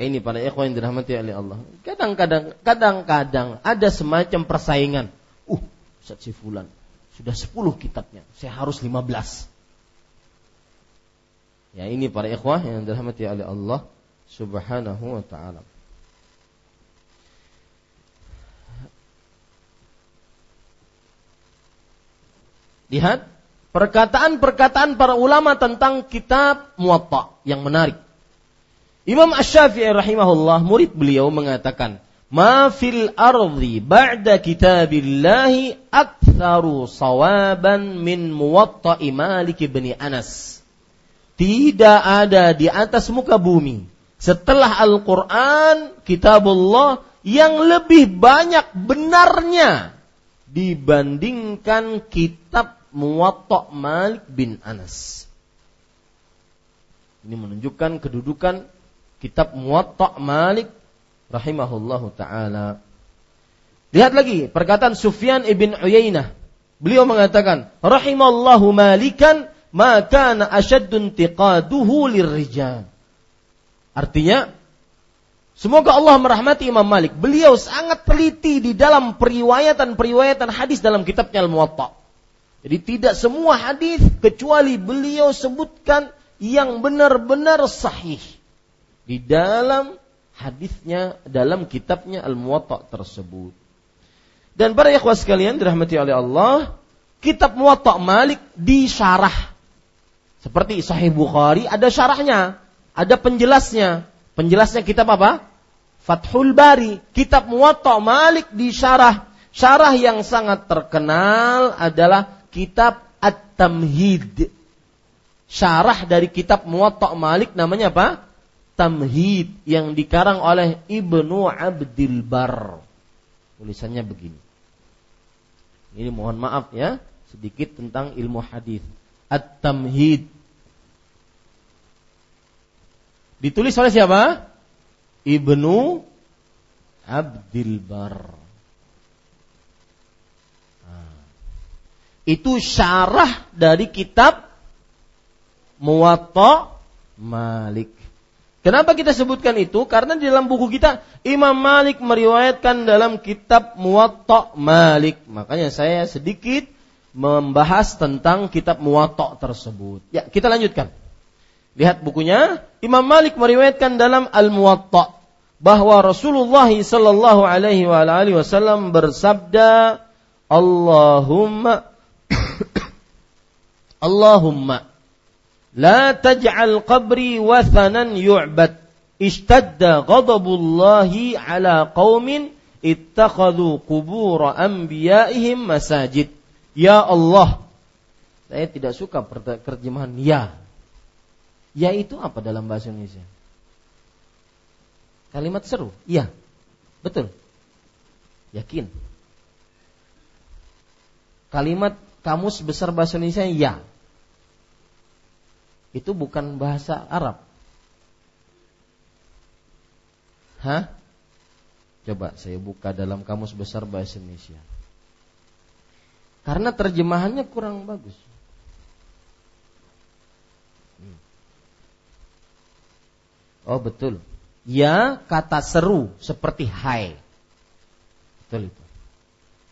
Ini para ikhwan yang dirahmati oleh Allah. Kadang-kadang kadang-kadang ada semacam persaingan. Uh, Ustaz si fulan sudah 10 kitabnya, saya harus 15. Ya ini para ikhwah yang dirahmati oleh Allah Subhanahu wa taala. Lihat perkataan-perkataan para ulama tentang kitab Muwatta yang menarik. Imam Asy-Syafi'i rahimahullah murid beliau mengatakan, "Ma fil ardi ba'da kitabillahi aktsaru sawaban min Muwatta Malik bin Anas." Tidak ada di atas muka bumi setelah Al-Qur'an kitabullah yang lebih banyak benarnya dibandingkan kitab Muwatta Malik bin Anas. Ini menunjukkan kedudukan kitab Muwatta Malik rahimahullahu taala. Lihat lagi perkataan Sufyan ibn Uyainah. Beliau mengatakan, rahimallahu Malikan maka na asyaddun tiqaduhu lirrijal. Artinya, semoga Allah merahmati Imam Malik. Beliau sangat teliti di dalam periwayatan-periwayatan hadis dalam kitabnya Al-Muwatta. Jadi tidak semua hadis kecuali beliau sebutkan yang benar-benar sahih di dalam hadisnya dalam kitabnya Al-Muwatta tersebut. Dan para ikhwah sekalian dirahmati oleh Allah, kitab Muwatta Malik disyarah. Seperti Sahih Bukhari ada syarahnya, ada penjelasnya. Penjelasnya kitab apa? Fathul Bari, kitab Muwatta Malik disyarah. Syarah yang sangat terkenal adalah kitab At-Tamhid. Syarah dari kitab Muwatta Malik namanya apa? Tamhid yang dikarang oleh Ibnu Abdul Bar. Tulisannya begini. Ini mohon maaf ya, sedikit tentang ilmu hadis. At-Tamhid. Ditulis oleh siapa? Ibnu Abdul Bar. itu syarah dari kitab Muwatta Malik. Kenapa kita sebutkan itu? Karena di dalam buku kita Imam Malik meriwayatkan dalam kitab Muwatta Malik. Makanya saya sedikit membahas tentang kitab Muwatta tersebut. Ya, kita lanjutkan. Lihat bukunya, Imam Malik meriwayatkan dalam Al-Muwatta bahwa Rasulullah sallallahu alaihi wasallam bersabda, "Allahumma Allahumma la taj'al qabri wathanan yu'bad ishtadda ghadabullahi ala qaumin ittakhadhu qubur anbiya'ihim masajid ya Allah saya tidak suka terjemahan ya. Ya itu apa dalam bahasa Indonesia? Kalimat seru? Iya. Betul. Yakin. Kalimat kamus besar bahasa Indonesia ya. Itu bukan bahasa Arab. Hah? Coba saya buka dalam kamus besar bahasa Indonesia. Karena terjemahannya kurang bagus. Hmm. Oh betul. Ya kata seru seperti hai. Betul itu.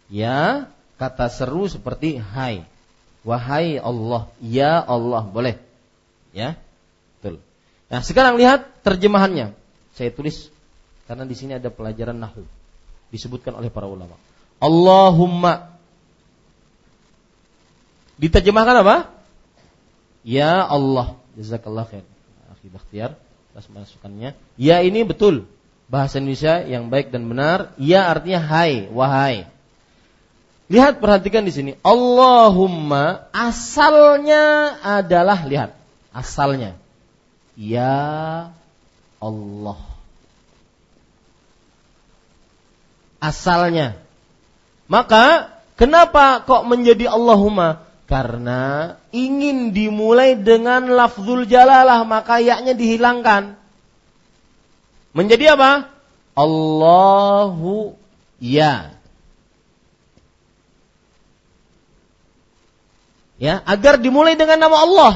Ya kata seru seperti hai. Wahai Allah, ya Allah, boleh. Ya. Betul. Nah, sekarang lihat terjemahannya. Saya tulis karena di sini ada pelajaran nahwu. Disebutkan oleh para ulama. Allahumma Diterjemahkan apa? Ya Allah. Jazakallah khair. Akhi Bakhtiar atas masukannya. Ya ini betul. Bahasa Indonesia yang baik dan benar. Ya artinya hai, wahai. Lihat perhatikan di sini. Allahumma asalnya adalah lihat asalnya. Ya Allah. Asalnya. Maka kenapa kok menjadi Allahumma? Karena ingin dimulai dengan lafzul jalalah maka yaknya dihilangkan. Menjadi apa? Allahu ya. ya agar dimulai dengan nama Allah.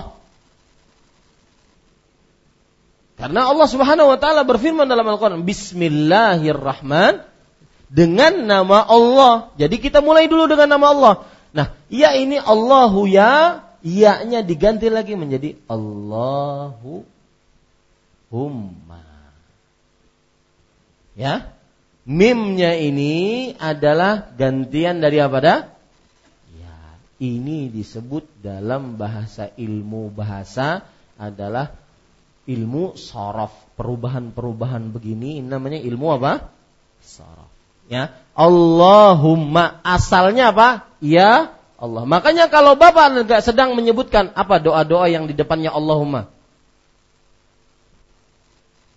Karena Allah Subhanahu wa taala berfirman dalam Al-Qur'an, Bismillahirrahman dengan nama Allah. Jadi kita mulai dulu dengan nama Allah. Nah, ya ini Allahu ya Iya-nya diganti lagi menjadi Allahu Humma. Ya. Mimnya ini adalah gantian dari apa dah? Ya, ini disebut dalam bahasa ilmu bahasa adalah ilmu sorof. Perubahan-perubahan begini namanya ilmu apa? Sorof. Ya, Allahumma asalnya apa? Ya Allah. Makanya kalau Bapak nggak sedang menyebutkan apa doa-doa yang di depannya Allahumma.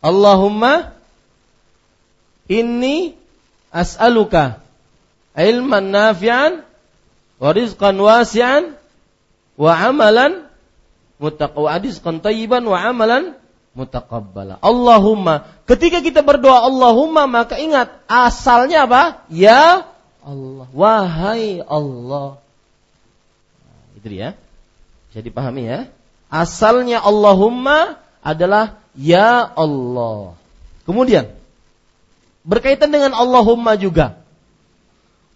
Allahumma Inni as'aluka ilman nafi'an wa rizqan wasi'an wa amalan mutaqwa rizqan tayyiban wa amalan mutaqabbala. Allahumma, ketika kita berdoa Allahumma maka ingat asalnya apa? Ya Allah. Wahai Allah. Nah, itu dia. Bisa dipahami ya? Asalnya Allahumma adalah ya Allah. Kemudian Berkaitan dengan Allahumma juga.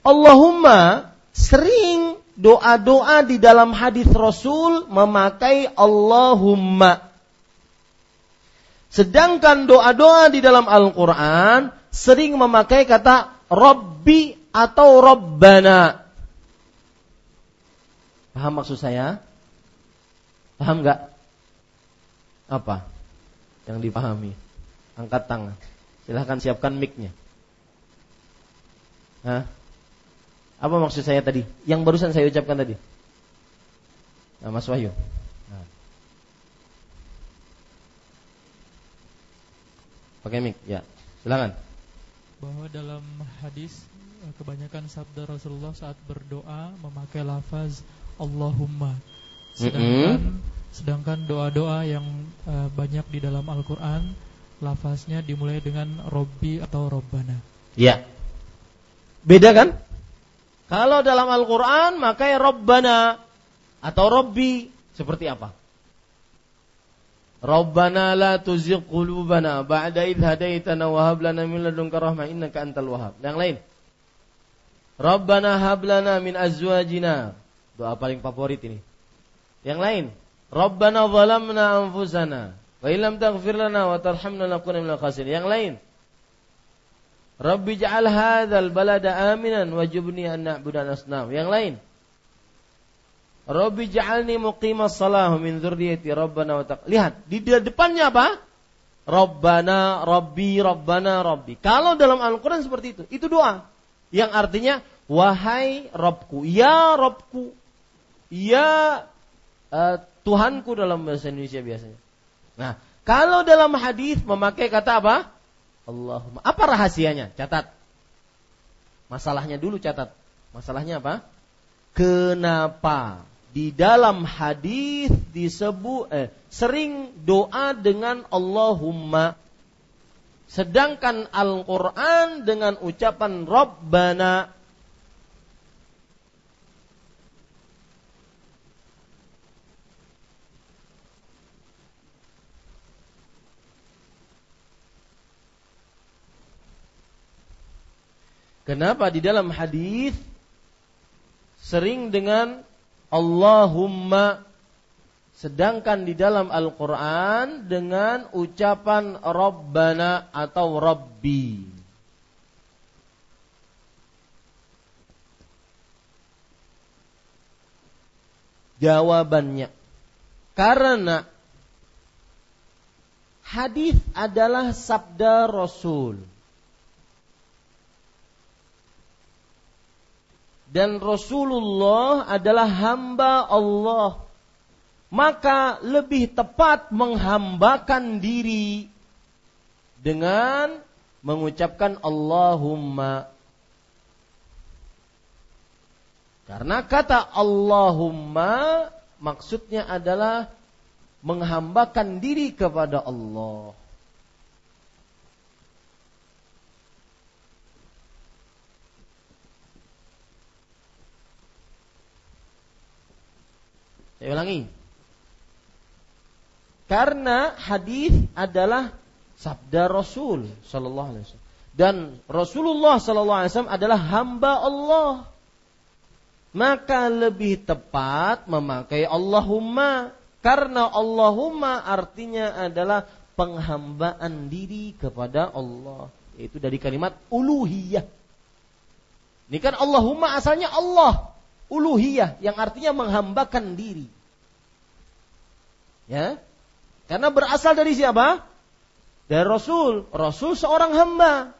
Allahumma sering doa-doa di dalam hadis Rasul memakai Allahumma. Sedangkan doa-doa di dalam Al-Quran sering memakai kata Robbi atau Robbana. Paham maksud saya? Paham nggak? Apa yang dipahami? Angkat tangan. Silahkan siapkan mic-nya. Hah? Apa maksud saya tadi? Yang barusan saya ucapkan tadi. Nah, Mas Wahyu. Nah. Pakai mic, ya. Silakan. Bahwa dalam hadis eh, kebanyakan sabda Rasulullah saat berdoa memakai lafaz Allahumma. Sedangkan mm -hmm. sedangkan doa-doa yang uh, banyak di dalam Al-Qur'an lafaznya dimulai dengan Robbi atau Robbana. Ya. Beda kan? Kalau dalam Al-Quran maka Robbana atau Robbi seperti apa? Rabbana la tuzigh qulubana ba'da idh hadaitana wa hab lana min ladunka rahmah innaka antal wahhab. Yang lain. Rabbana hab lana min azwajina. Doa paling favorit ini. Yang lain. Rabbana zalamna anfusana Wa illam taghfir lana wa tarhamna lakuna minal khasirin. Yang lain. Rabbi ja'al hadzal balada aminan wajibni an na'budu asnam. Yang lain. Rabbi ja'alni muqimas salah min dzurriyyati rabbana wa taq. Lihat, di depannya apa? Rabbana, Rabbi, Rabbana, Rabbi. Kalau dalam Al-Quran seperti itu, itu doa. Yang artinya, wahai Robku, ya Robku, ya uh, Tuhanku dalam bahasa Indonesia biasanya. Nah, kalau dalam hadis memakai kata apa? Allahumma. Apa rahasianya? Catat. Masalahnya dulu catat. Masalahnya apa? Kenapa di dalam hadis disebut eh, sering doa dengan Allahumma sedangkan Al-Qur'an dengan ucapan Rabbana Kenapa di dalam hadis sering dengan Allahumma sedangkan di dalam Al-Qur'an dengan ucapan Rabbana atau Rabbi. Jawabannya karena hadis adalah sabda Rasul. Dan Rasulullah adalah hamba Allah, maka lebih tepat menghambakan diri dengan mengucapkan Allahumma. Karena kata Allahumma maksudnya adalah menghambakan diri kepada Allah. Saya ulangi. Karena hadis adalah sabda Rasul sallallahu alaihi wasallam dan Rasulullah sallallahu alaihi wasallam adalah hamba Allah. maka lebih tepat memakai Allahumma karena Allahumma artinya adalah penghambaan diri kepada Allah yaitu dari kalimat uluhiyah. Ini kan Allahumma asalnya Allah, uluhiyah yang artinya menghambakan diri. Ya. Karena berasal dari siapa? Dari Rasul. Rasul seorang hamba.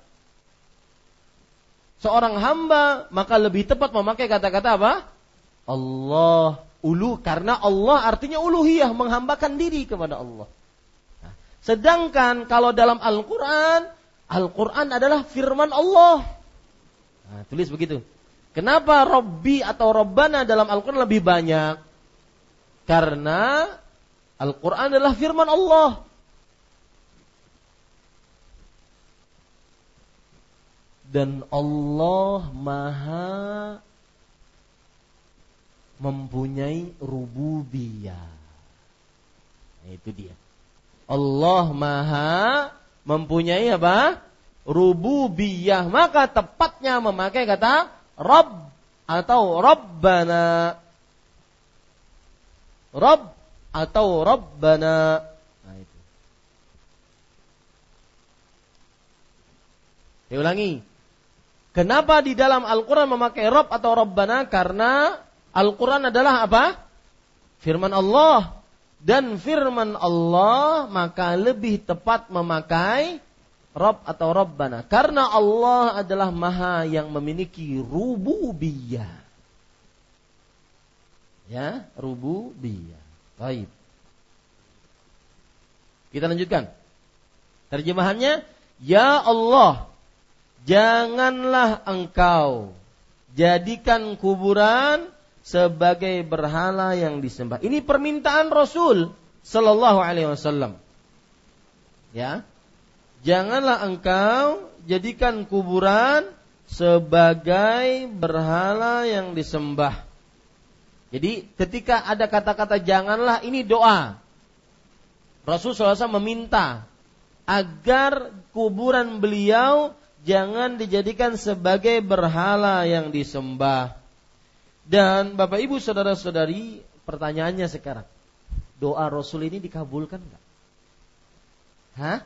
Seorang hamba maka lebih tepat memakai kata-kata apa? Allah ulu karena Allah artinya uluhiyah menghambakan diri kepada Allah. Nah, sedangkan kalau dalam Al-Qur'an Al-Quran adalah firman Allah. Nah, tulis begitu. Kenapa Robbi atau Robbana dalam Al-Quran lebih banyak? Karena Al-Quran adalah firman Allah. Dan Allah maha mempunyai rububiyah. Nah, itu dia. Allah maha mempunyai apa? Rububiyah. Maka tepatnya memakai kata Rabb atau Rabbana. Rabb atau Rabbana. Nah itu. Saya ulangi. Kenapa di dalam Al-Quran memakai Rabb atau Rabbana? Karena Al-Quran adalah apa? Firman Allah dan firman Allah maka lebih tepat memakai Rob atau Rabbana karena Allah adalah maha yang memiliki rububiyah. Ya rububiyah. Baik. Kita lanjutkan. Terjemahannya ya Allah janganlah engkau jadikan kuburan sebagai berhala yang disembah. Ini permintaan Rasul Sallallahu Alaihi Wasallam. Ya, janganlah engkau jadikan kuburan sebagai berhala yang disembah. Jadi ketika ada kata-kata janganlah ini doa. Rasul SAW meminta agar kuburan beliau jangan dijadikan sebagai berhala yang disembah. Dan Bapak Ibu saudara-saudari, pertanyaannya sekarang, doa Rasul ini dikabulkan nggak? Hah?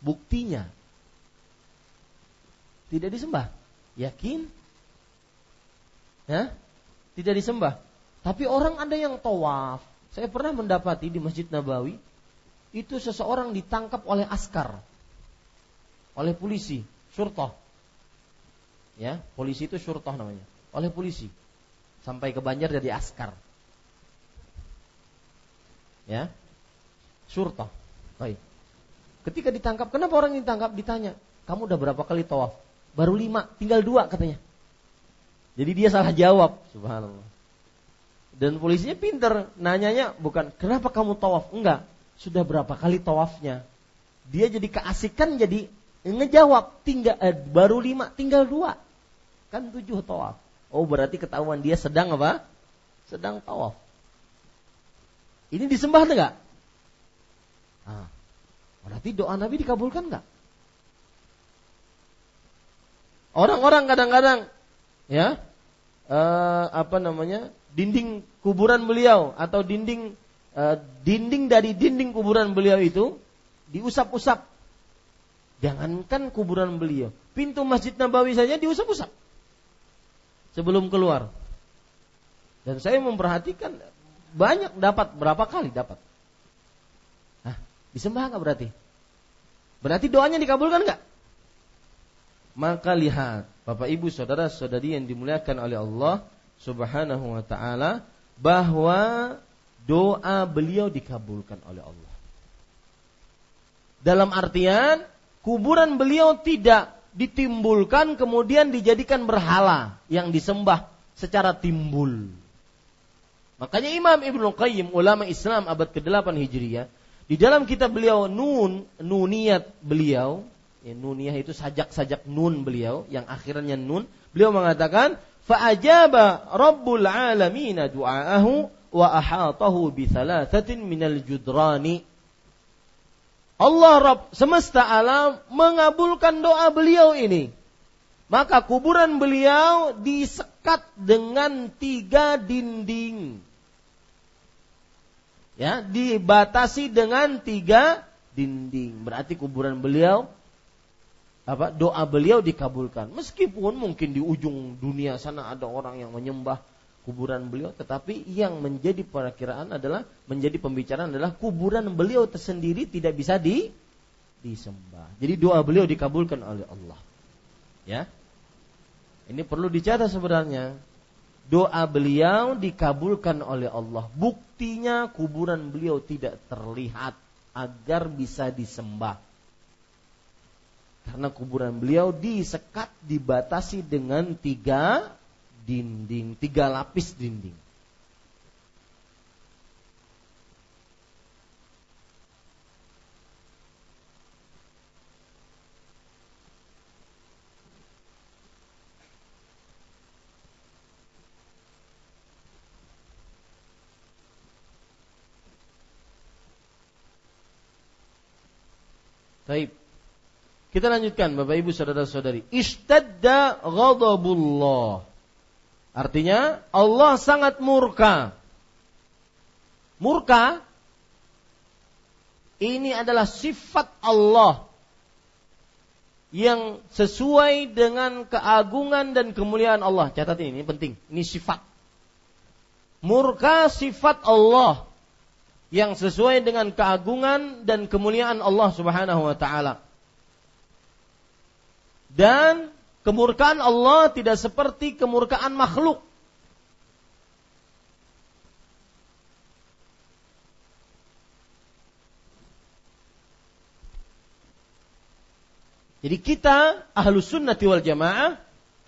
Buktinya tidak disembah. Yakin? Ya? Tidak disembah. Tapi orang ada yang tawaf. Saya pernah mendapati di Masjid Nabawi itu seseorang ditangkap oleh askar, oleh polisi, surtoh. Ya, polisi itu surtoh namanya, oleh polisi sampai ke Banjar jadi askar. Ya. Surta. Baik. Ketika ditangkap, kenapa orang ini ditangkap? Ditanya, kamu udah berapa kali tawaf? Baru lima, tinggal dua katanya. Jadi dia salah jawab, subhanallah. Dan polisinya pinter, nanyanya bukan kenapa kamu tawaf? Enggak, sudah berapa kali tawafnya? Dia jadi keasikan jadi ngejawab tinggal eh, baru lima, tinggal dua, kan tujuh tawaf. Oh berarti ketahuan dia sedang apa? Sedang tawaf. Ini disembah enggak? Nah, berarti doa Nabi dikabulkan enggak? Orang-orang kadang-kadang ya uh, apa namanya dinding kuburan beliau atau dinding uh, dinding dari dinding kuburan beliau itu diusap-usap. Jangankan kuburan beliau, pintu Masjid Nabawi saja diusap-usap sebelum keluar. Dan saya memperhatikan banyak dapat berapa kali dapat. Disembah nggak berarti? Berarti doanya dikabulkan nggak? Maka lihat, Bapak Ibu Saudara Saudari yang dimuliakan oleh Allah Subhanahu wa taala bahwa doa beliau dikabulkan oleh Allah. Dalam artian kuburan beliau tidak ditimbulkan kemudian dijadikan berhala yang disembah secara timbul. Makanya Imam Ibnu Qayyim ulama Islam abad ke-8 Hijriah di dalam kitab beliau Nun Nuniyat beliau ya, Nuniyah itu sajak-sajak nun beliau yang akhirnya nun beliau mengatakan fa'ajaba rabbul alamin du'aahu wa ahatahu bi thalathatin minal judrani Allah Rabb semesta alam mengabulkan doa beliau ini. Maka kuburan beliau disekat dengan tiga dinding. Ya, dibatasi dengan tiga dinding. Berarti kuburan beliau apa doa beliau dikabulkan. Meskipun mungkin di ujung dunia sana ada orang yang menyembah kuburan beliau, tetapi yang menjadi perakiraan adalah menjadi pembicaraan adalah kuburan beliau tersendiri tidak bisa di disembah. Jadi doa beliau dikabulkan oleh Allah. Ya. Ini perlu dicatat sebenarnya. Doa beliau dikabulkan oleh Allah. Buktinya kuburan beliau tidak terlihat agar bisa disembah karena kuburan beliau disekat, dibatasi dengan tiga dinding, tiga lapis dinding. Taib. Kita lanjutkan Bapak Ibu Saudara-saudari. Ishtadda ghadabullah. Artinya Allah sangat murka. Murka ini adalah sifat Allah yang sesuai dengan keagungan dan kemuliaan Allah. Catat ini, ini penting. Ini sifat. Murka sifat Allah yang sesuai dengan keagungan dan kemuliaan Allah Subhanahu wa taala. Dan kemurkaan Allah tidak seperti kemurkaan makhluk. Jadi kita ahlu sunnati wal jamaah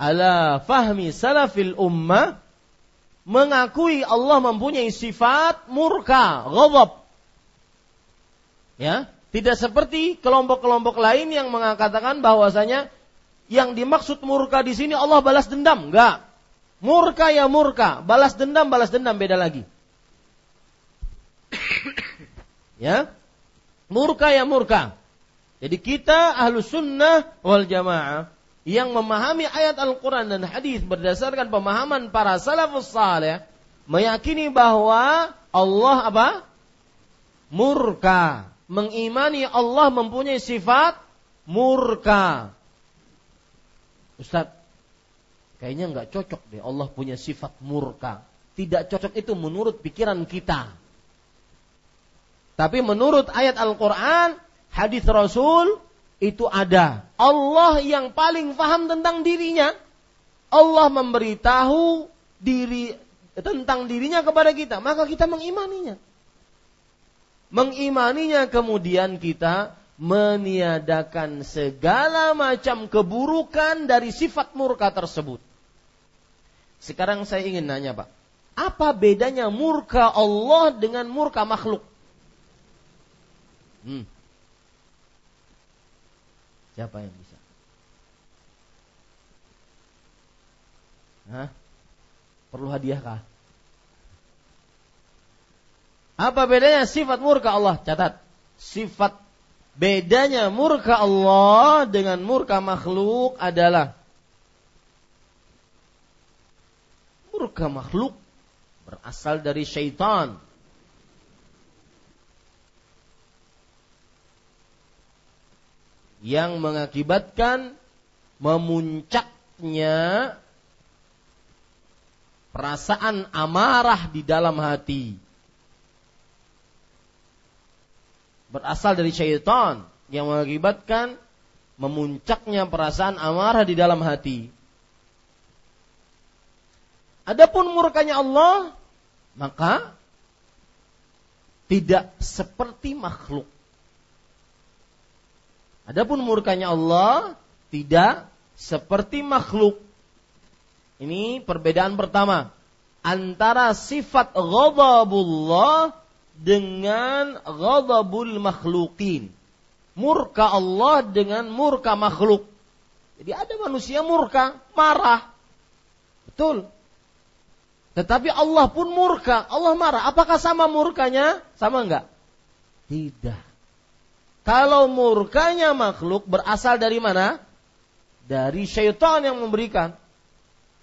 ala fahmi salafil ummah mengakui Allah mempunyai sifat murka, ghadab. Ya, tidak seperti kelompok-kelompok lain yang mengatakan bahwasanya yang dimaksud murka di sini Allah balas dendam, enggak. Murka ya murka, balas dendam balas dendam beda lagi. ya. Murka ya murka. Jadi kita ahlu sunnah wal jamaah yang memahami ayat Al-Quran dan hadis berdasarkan pemahaman para salafus saleh meyakini bahwa Allah apa? Murka. Mengimani Allah mempunyai sifat murka. Ustaz, kayaknya nggak cocok deh Allah punya sifat murka. Tidak cocok itu menurut pikiran kita. Tapi menurut ayat Al-Quran, hadis Rasul, itu ada. Allah yang paling paham tentang dirinya. Allah memberitahu diri tentang dirinya kepada kita, maka kita mengimaninya. Mengimaninya kemudian kita meniadakan segala macam keburukan dari sifat murka tersebut. Sekarang saya ingin nanya, Pak. Apa bedanya murka Allah dengan murka makhluk? Hmm. Siapa yang bisa? Hah? Perlu hadiah kah? Apa bedanya sifat murka Allah? Catat. Sifat Bedanya murka Allah dengan murka makhluk adalah murka makhluk berasal dari syaitan. Yang mengakibatkan memuncaknya perasaan amarah di dalam hati berasal dari syaitan yang mengakibatkan memuncaknya perasaan amarah di dalam hati. Adapun murkanya Allah, maka tidak seperti makhluk. Adapun murkanya Allah tidak seperti makhluk. Ini perbedaan pertama antara sifat ghadabullah dengan ghadabul makhlukin. Murka Allah dengan murka makhluk. Jadi ada manusia murka, marah. Betul. Tetapi Allah pun murka, Allah marah. Apakah sama murkanya? Sama enggak? Tidak. Kalau murkanya makhluk berasal dari mana? dari syaitan yang memberikan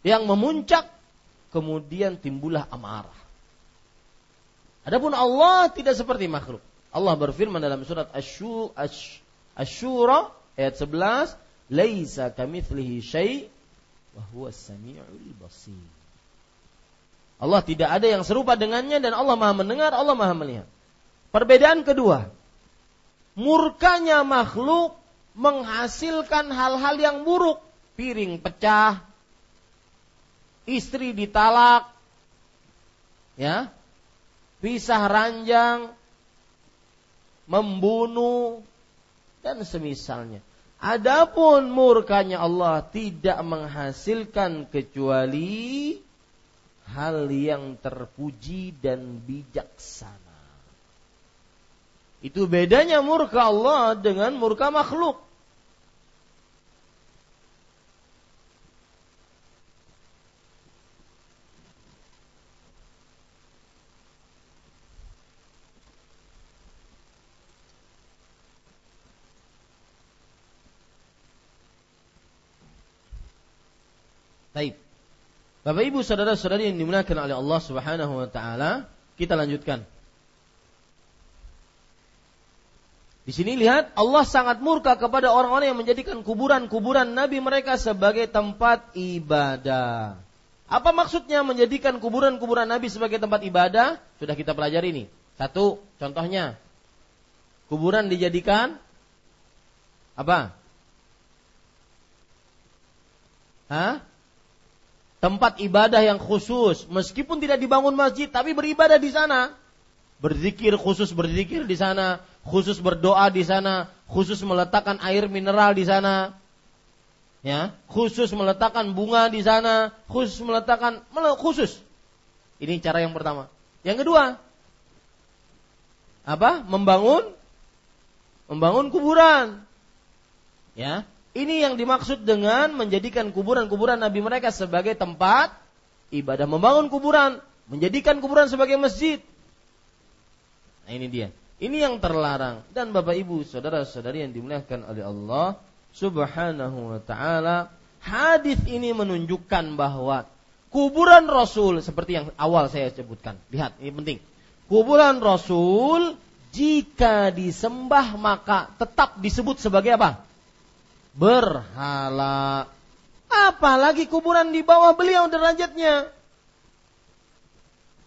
yang memuncak kemudian timbullah amarah. Adapun Allah tidak seperti makhluk. Allah berfirman dalam surat Asy-Syura ayat 11, "Laisa kamitslihi syai' wa huwas samiul basir." Allah tidak ada yang serupa dengannya dan Allah Maha mendengar, Allah Maha melihat. Perbedaan kedua, murkanya makhluk menghasilkan hal-hal yang buruk, piring pecah, istri ditalak, ya, pisah ranjang, membunuh dan semisalnya. Adapun murkanya Allah tidak menghasilkan kecuali hal yang terpuji dan bijaksana. Itu bedanya murka Allah dengan murka makhluk. Baik. Bapak Ibu saudara-saudari yang dimuliakan oleh Allah Subhanahu wa taala, kita lanjutkan. Di sini lihat Allah sangat murka kepada orang-orang yang menjadikan kuburan-kuburan nabi mereka sebagai tempat ibadah. Apa maksudnya menjadikan kuburan-kuburan nabi sebagai tempat ibadah? Sudah kita pelajari ini. Satu, contohnya. Kuburan dijadikan apa? Hah? Tempat ibadah yang khusus, meskipun tidak dibangun masjid tapi beribadah di sana. Berzikir khusus berzikir di sana, khusus berdoa di sana, khusus meletakkan air mineral di sana, ya, khusus meletakkan bunga di sana, khusus meletakkan khusus. Ini cara yang pertama. Yang kedua, apa? Membangun membangun kuburan. Ya, ini yang dimaksud dengan menjadikan kuburan-kuburan nabi mereka sebagai tempat ibadah, membangun kuburan, menjadikan kuburan sebagai masjid. Nah, ini dia. Ini yang terlarang dan Bapak Ibu, saudara-saudari yang dimuliakan oleh Allah Subhanahu wa taala, hadis ini menunjukkan bahwa kuburan Rasul seperti yang awal saya sebutkan. Lihat, ini penting. Kuburan Rasul jika disembah maka tetap disebut sebagai apa? Berhala. Apalagi kuburan di bawah beliau derajatnya.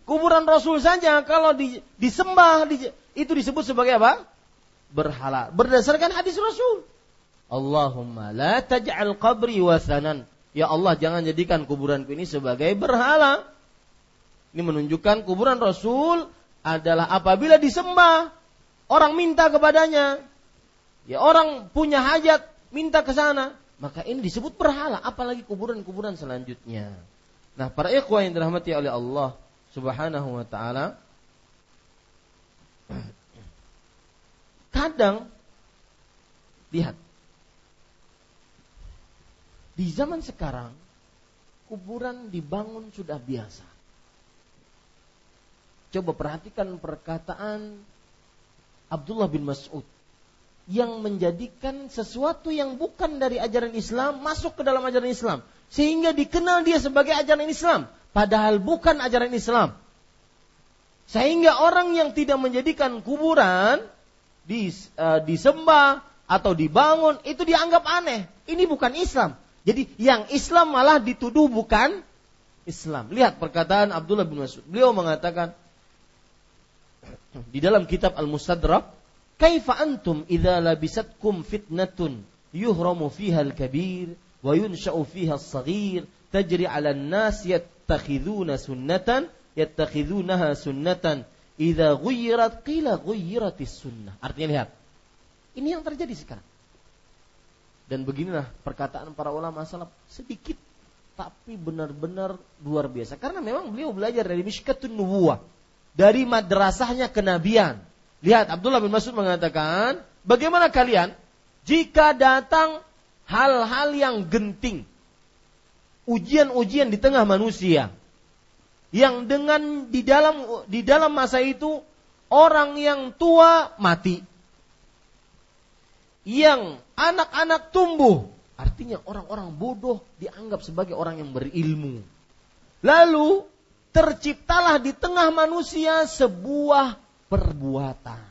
Kuburan Rasul saja kalau disembah itu disebut sebagai apa? Berhala. Berdasarkan hadis Rasul. Allahumma la taj'al qabri wasanan. Ya Allah jangan jadikan kuburanku ini sebagai berhala. Ini menunjukkan kuburan Rasul adalah apabila disembah orang minta kepadanya. Ya orang punya hajat minta ke sana, maka ini disebut berhala apalagi kuburan-kuburan selanjutnya. Nah, para ikhwah yang dirahmati oleh Allah Subhanahu wa taala, Kadang lihat di zaman sekarang kuburan dibangun sudah biasa. Coba perhatikan perkataan Abdullah bin Mas'ud yang menjadikan sesuatu yang bukan dari ajaran Islam masuk ke dalam ajaran Islam sehingga dikenal dia sebagai ajaran Islam padahal bukan ajaran Islam. Sehingga orang yang tidak menjadikan kuburan dis, uh, disembah atau dibangun itu dianggap aneh. Ini bukan Islam. Jadi yang Islam malah dituduh bukan Islam. Lihat perkataan Abdullah bin Mas'ud. Beliau mengatakan di dalam kitab Al-Mustadrak, "Kaifa antum idza labisatkum fitnatun yuhramu fiha al-kabir wa yunsha'u fiha as-saghir tajri 'ala an-nas yattakhiduna sunnatan yattakhidunaha sunnatan idza qila sunnah. Artinya lihat. Ini yang terjadi sekarang. Dan beginilah perkataan para ulama salaf sedikit tapi benar-benar luar biasa karena memang beliau belajar dari Mishkatun Nubuwah dari madrasahnya kenabian. Lihat Abdullah bin Mas'ud mengatakan, "Bagaimana kalian jika datang hal-hal yang genting, ujian-ujian di tengah manusia, yang dengan di dalam di dalam masa itu orang yang tua mati. Yang anak-anak tumbuh, Artinya orang-orang bodoh dianggap sebagai orang yang berilmu. Lalu terciptalah di tengah manusia sebuah perbuatan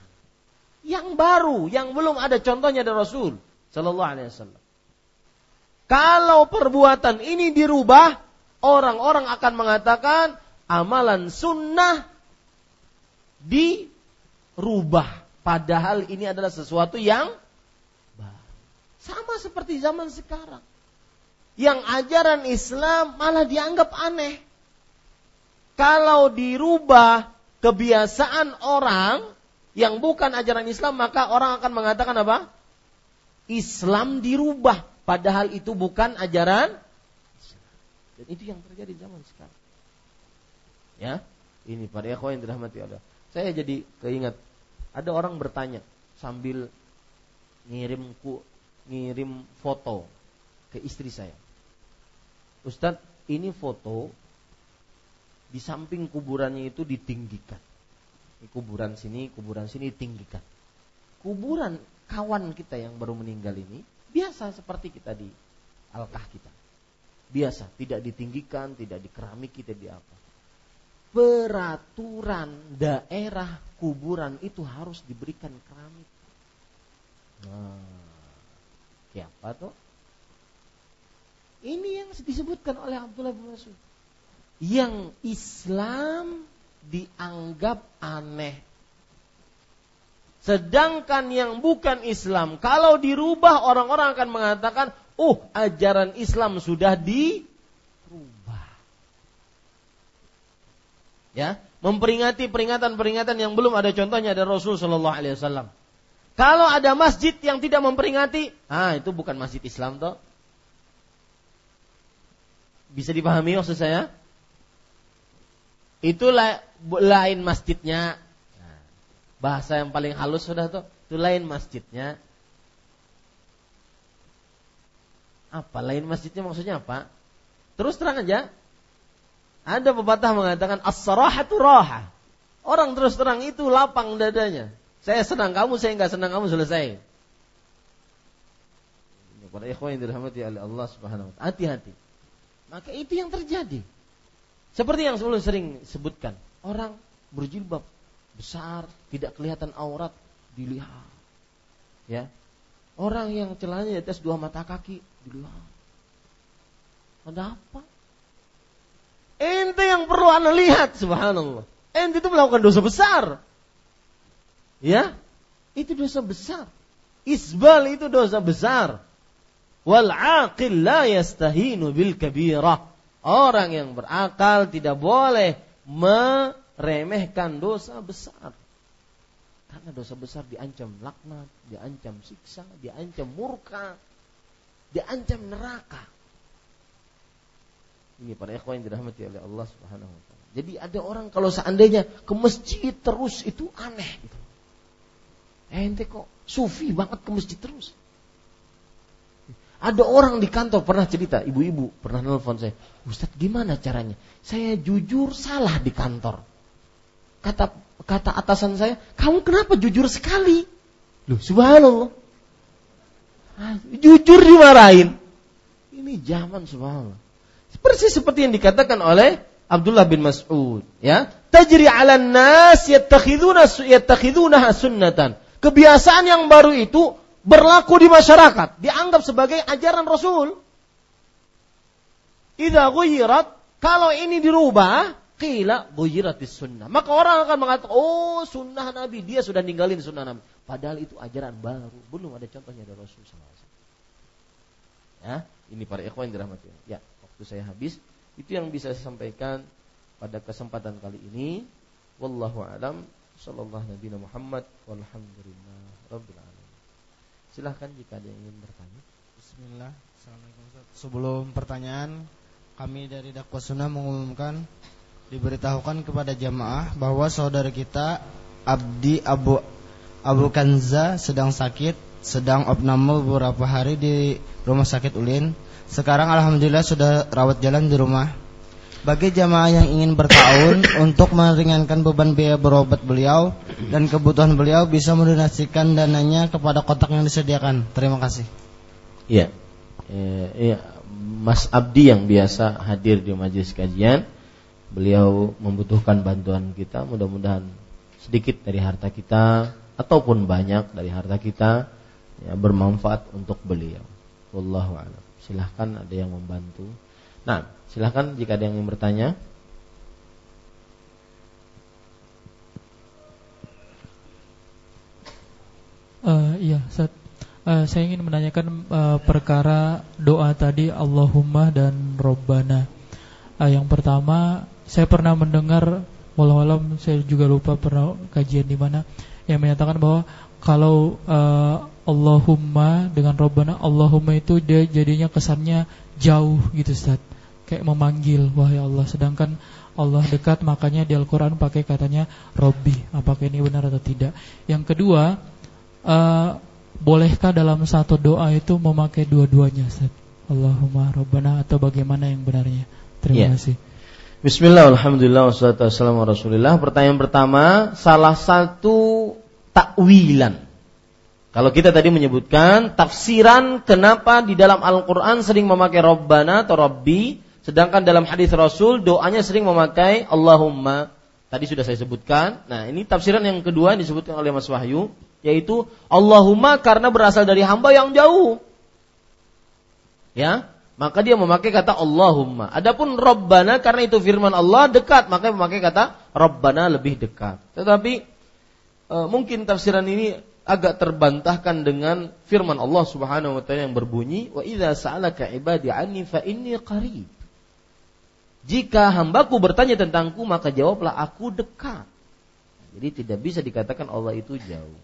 yang baru, yang belum ada contohnya dari Rasul Sallallahu Alaihi Wasallam. Kalau perbuatan ini dirubah, orang-orang akan mengatakan amalan sunnah dirubah. Padahal ini adalah sesuatu yang. Sama seperti zaman sekarang. Yang ajaran Islam malah dianggap aneh. Kalau dirubah kebiasaan orang yang bukan ajaran Islam, maka orang akan mengatakan apa? Islam dirubah. Padahal itu bukan ajaran Dan itu yang terjadi zaman sekarang. Ya, ini pada ikhwan yang dirahmati Allah. Saya jadi keingat ada orang bertanya sambil ngirim ku, ngirim foto ke istri saya. Ustadz, ini foto di samping kuburannya itu ditinggikan. Ini kuburan sini, kuburan sini ditinggikan. Kuburan kawan kita yang baru meninggal ini biasa seperti kita di alkah kita. Biasa, tidak ditinggikan, tidak dikeramik, tidak di apa peraturan daerah kuburan itu harus diberikan keramik. Nah, siapa tuh? Ini yang disebutkan oleh Abdullah bin Mas'ud. Yang Islam dianggap aneh. Sedangkan yang bukan Islam, kalau dirubah orang-orang akan mengatakan, "Oh, ajaran Islam sudah di ya memperingati peringatan-peringatan yang belum ada contohnya dari Rasul Shallallahu Alaihi Wasallam. Kalau ada masjid yang tidak memperingati, ah itu bukan masjid Islam toh. Bisa dipahami maksud saya? Itu lain masjidnya. Bahasa yang paling halus sudah tuh, itu lain masjidnya. Apa lain masjidnya maksudnya apa? Terus terang aja, ada pepatah mengatakan as-sarahatu raha. Orang terus terang itu lapang dadanya. Saya senang kamu, saya nggak senang kamu selesai. Para ikhwan yang dirahmati oleh Allah Subhanahu wa taala. Hati-hati. Maka itu yang terjadi. Seperti yang sebelum sering sebutkan, orang berjilbab besar, tidak kelihatan aurat, dilihat. Ya. Orang yang celananya di atas dua mata kaki dilihat. Ada apa? Ente yang perlu anda lihat, subhanallah. Ente itu melakukan dosa besar. Ya, itu dosa besar. Isbal itu dosa besar. Wal aqil la yastahinu bil kabirah. Orang yang berakal tidak boleh meremehkan dosa besar. Karena dosa besar diancam laknat, diancam siksa, diancam murka, diancam neraka. Ini para ikhwan yang dirahmati oleh Allah Subhanahu wa taala. Jadi ada orang kalau seandainya ke masjid terus itu aneh gitu. Ente kok sufi banget ke masjid terus. Ada orang di kantor pernah cerita, ibu-ibu pernah nelfon saya, Ustadz gimana caranya? Saya jujur salah di kantor. Kata kata atasan saya, kamu kenapa jujur sekali? Loh, subhanallah. Ah, jujur dimarahin. Ini zaman subhanallah. Persis seperti yang dikatakan oleh Abdullah bin Mas'ud, ya. Tajri 'ala nas yattakhiduna yattakhiduna sunnatan. Kebiasaan yang baru itu berlaku di masyarakat, dianggap sebagai ajaran Rasul. Idza ghuyirat, kalau ini dirubah, qila ghuyiratis sunnah. Maka orang akan mengatakan, "Oh, sunnah Nabi, dia sudah ninggalin sunnah Nabi." Padahal itu ajaran baru, belum ada contohnya dari Rasul SAW. Ya, ini para ikhwan dirahmati. Ya waktu saya habis. Itu yang bisa saya sampaikan pada kesempatan kali ini. Wallahu alam. Sallallahu Nabi Muhammad. Walhamdulillah. Rabbil alamin. Silahkan jika ada yang ingin bertanya. Bismillah. Assalamualaikum Sebelum pertanyaan, kami dari Dakwah Sunnah mengumumkan diberitahukan kepada jamaah bahwa saudara kita Abdi Abu Abu Kanza sedang sakit, sedang opname beberapa hari di rumah sakit Ulin sekarang alhamdulillah sudah rawat jalan di rumah. Bagi jamaah yang ingin bertahun untuk meringankan beban biaya berobat beliau dan kebutuhan beliau bisa mendonasikan dananya kepada kotak yang disediakan. Terima kasih. Iya. eh, Mas Abdi yang biasa hadir di majelis kajian. Beliau membutuhkan bantuan kita. Mudah-mudahan sedikit dari harta kita ataupun banyak dari harta kita ya, bermanfaat untuk beliau. Wallahu a'lam. Silahkan ada yang membantu. Nah, silahkan jika ada yang bertanya. Uh, iya, Ustaz. Uh, saya ingin menanyakan uh, perkara doa tadi Allahumma dan Robbana. Uh, yang pertama, saya pernah mendengar, walau saya juga lupa pernah kajian di mana yang menyatakan bahwa kalau uh, Allahumma dengan Robbana, Allahumma itu dia jadinya kesannya jauh gitu Ustaz. Kayak memanggil wahai Allah. Sedangkan Allah dekat makanya di Al-Qur'an pakai katanya Robbi. Apakah ini benar atau tidak? Yang kedua, uh, bolehkah dalam satu doa itu memakai dua-duanya Ustaz? Allahumma Rabbana atau bagaimana yang benarnya? Terima yeah. kasih. Bismillah, Alhamdulillah, wassalatu wassalamu rasulillah Pertanyaan pertama Salah satu takwilan Kalau kita tadi menyebutkan Tafsiran kenapa di dalam Al-Quran Sering memakai Rabbana atau Rabbi Sedangkan dalam hadis Rasul Doanya sering memakai Allahumma Tadi sudah saya sebutkan Nah ini tafsiran yang kedua disebutkan oleh Mas Wahyu yaitu Allahumma karena berasal dari hamba yang jauh. Ya, maka dia memakai kata Allahumma. Adapun Rabbana karena itu firman Allah dekat, maka memakai kata Rabbana lebih dekat. Tetapi e, mungkin tafsiran ini agak terbantahkan dengan firman Allah Subhanahu wa taala yang berbunyi wa idza sa'alaka ibadi anni fa inni qarib. Jika hambaku bertanya tentangku maka jawablah aku dekat. Jadi tidak bisa dikatakan Allah itu jauh.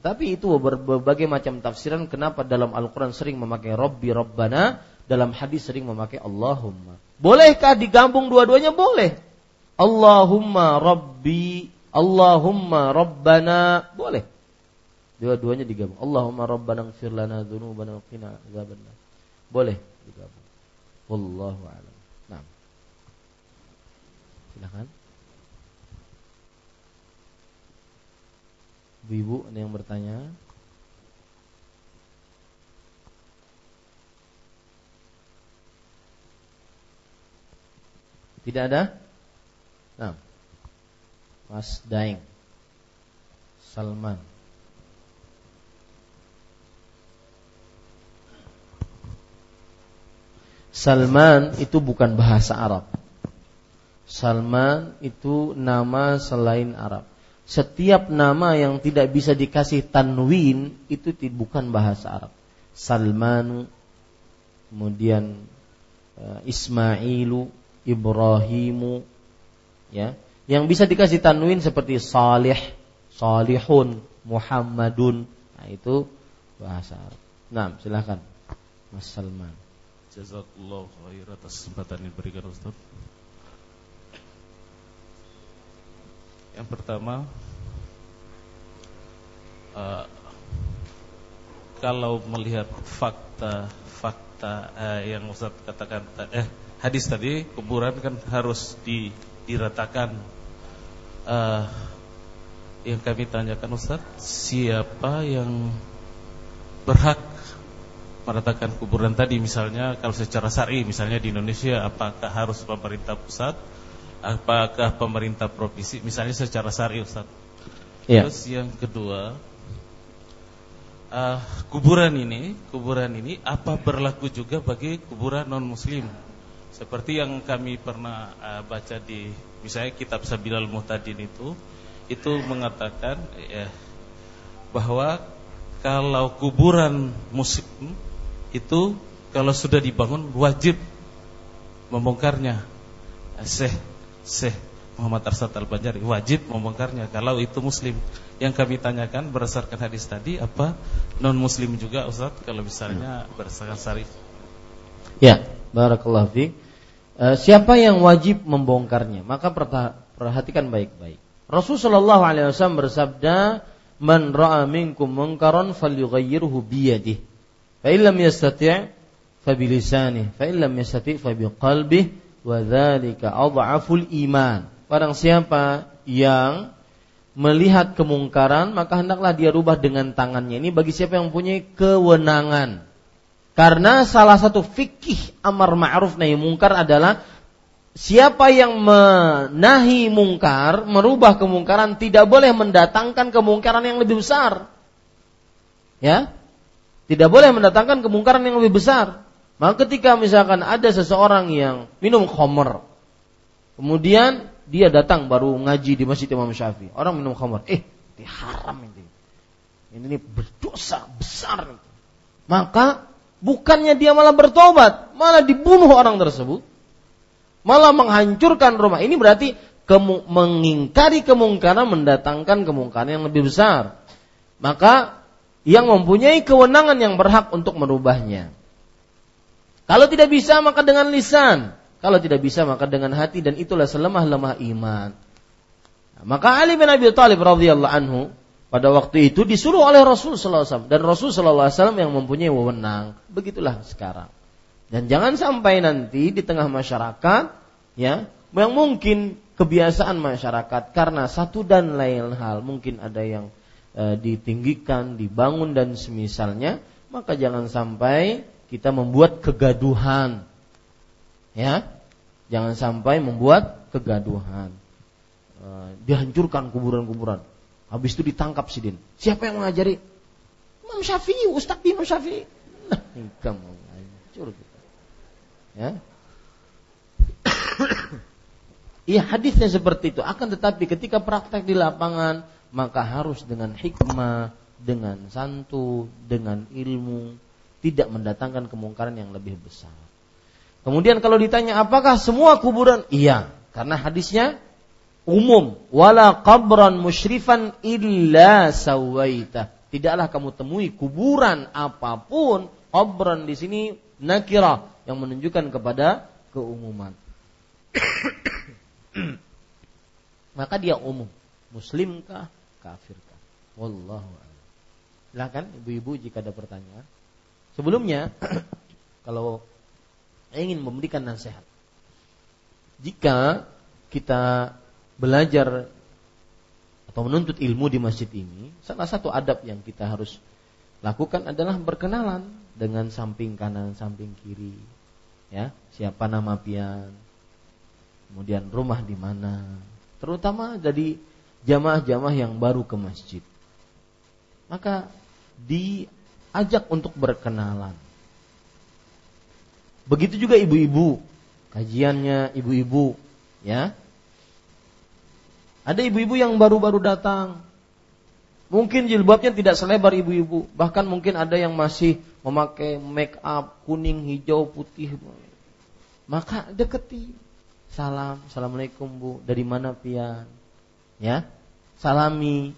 Tapi itu berbagai macam tafsiran kenapa dalam Al-Quran sering memakai Robbi Rabbana, dalam hadis sering memakai Allahumma. Bolehkah digabung dua-duanya? Boleh. Allahumma Rabbi, Allahumma Rabbana, boleh. Dua-duanya digabung. Allahumma Rabbana gfir lana dzunubana wa qina adzabannar. Boleh digabung. Wallahu a'lam. Nah. Silakan. Ibu-ibu ada yang bertanya? Tidak ada? Nah. Mas Daeng Salman Salman itu bukan bahasa Arab. Salman itu nama selain Arab setiap nama yang tidak bisa dikasih tanwin itu bukan bahasa Arab. Salman, kemudian uh, Ismailu, Ibrahimu, ya. Yang bisa dikasih tanwin seperti Salih, Salihun, Muhammadun. Nah, itu bahasa Arab. Nah, silahkan Mas Salman. Jazakallah khair atas kesempatan yang diberikan Ustaz. Yang pertama uh, kalau melihat fakta-fakta uh, yang Ustaz katakan eh hadis tadi kuburan kan harus di, diratakan uh, yang kami tanyakan Ustaz siapa yang berhak meratakan kuburan tadi misalnya kalau secara syar'i misalnya di Indonesia apakah harus pemerintah pusat apakah pemerintah provinsi misalnya secara syari Ustaz. Ya. Terus yang kedua uh, kuburan ini, kuburan ini apa berlaku juga bagi kuburan non muslim? Seperti yang kami pernah uh, baca di misalnya kitab Sabilal Muhtadin itu itu mengatakan ya bahwa kalau kuburan muslim itu kalau sudah dibangun wajib membongkarnya. Syekh Syekh Muhammad Arsad Al-Banjari wajib membongkarnya kalau itu muslim. Yang kami tanyakan berdasarkan hadis tadi apa non muslim juga Ustaz kalau misalnya berdasarkan syarif. Ya, barakallahu fi. E, siapa yang wajib membongkarnya? Maka perhatikan baik-baik. Rasulullah SAW bersabda, "Man ra'a minkum munkaran falyughayyirhu biyadihi. Fa illam yastati' fa bilisanihi, fa illam yastati' fa biqalbihi." Wadzalika adhaful iman. Barang siapa yang melihat kemungkaran maka hendaklah dia rubah dengan tangannya. Ini bagi siapa yang mempunyai kewenangan. Karena salah satu fikih amar ma'ruf nahi mungkar adalah siapa yang menahi mungkar, merubah kemungkaran tidak boleh mendatangkan kemungkaran yang lebih besar. Ya. Tidak boleh mendatangkan kemungkaran yang lebih besar. Maka ketika misalkan ada seseorang yang minum khamr, kemudian dia datang baru ngaji di Masjid Imam Syafi'i. Orang minum khamr, eh, ini haram ini. Ini berdosa besar. Maka bukannya dia malah bertobat, malah dibunuh orang tersebut. Malah menghancurkan rumah. Ini berarti kemu- mengingkari kemungkaran mendatangkan kemungkaran yang lebih besar. Maka yang mempunyai kewenangan yang berhak untuk merubahnya. Kalau tidak bisa maka dengan lisan, kalau tidak bisa maka dengan hati dan itulah selemah-lemah iman. Maka Ali bin Abi Thalib radhiyallahu anhu pada waktu itu disuruh oleh Rasul sallallahu alaihi wasallam dan Rasul sallallahu yang mempunyai wewenang. Begitulah sekarang. Dan jangan sampai nanti di tengah masyarakat ya yang mungkin kebiasaan masyarakat karena satu dan lain hal mungkin ada yang e, ditinggikan, dibangun dan semisalnya, maka jangan sampai kita membuat kegaduhan. Ya. Jangan sampai membuat kegaduhan. E, dihancurkan kuburan-kuburan. Habis itu ditangkap sidin. Siapa yang mengajari? Imam Syafi'i, Ustaz Imam Syafi'i. Nah, kamu hancur kita. Ya. Iya hadisnya seperti itu. Akan tetapi ketika praktek di lapangan maka harus dengan hikmah, dengan santu, dengan ilmu, tidak mendatangkan kemungkaran yang lebih besar. Kemudian kalau ditanya apakah semua kuburan? Iya, karena hadisnya umum. Wala qabran musyrifan illa sawaita. Tidaklah kamu temui kuburan apa pun qabran di sini nakira yang menunjukkan kepada keumuman. Maka dia umum. Muslimkah kafirkah wallahu a'lam. Silakan ibu-ibu jika ada pertanyaan. Sebelumnya kalau ingin memberikan nasihat jika kita belajar atau menuntut ilmu di masjid ini, salah satu adab yang kita harus lakukan adalah berkenalan dengan samping kanan, samping kiri. Ya, siapa nama pian? Kemudian rumah di mana? Terutama dari jamaah-jamaah yang baru ke masjid. Maka diajak untuk berkenalan. Begitu juga ibu-ibu, kajiannya ibu-ibu, ya ada ibu-ibu yang baru-baru datang. Mungkin jilbabnya tidak selebar ibu-ibu, bahkan mungkin ada yang masih memakai make up kuning, hijau, putih. Maka deketi. Salam, assalamualaikum bu. Dari mana pian? Ya, salami.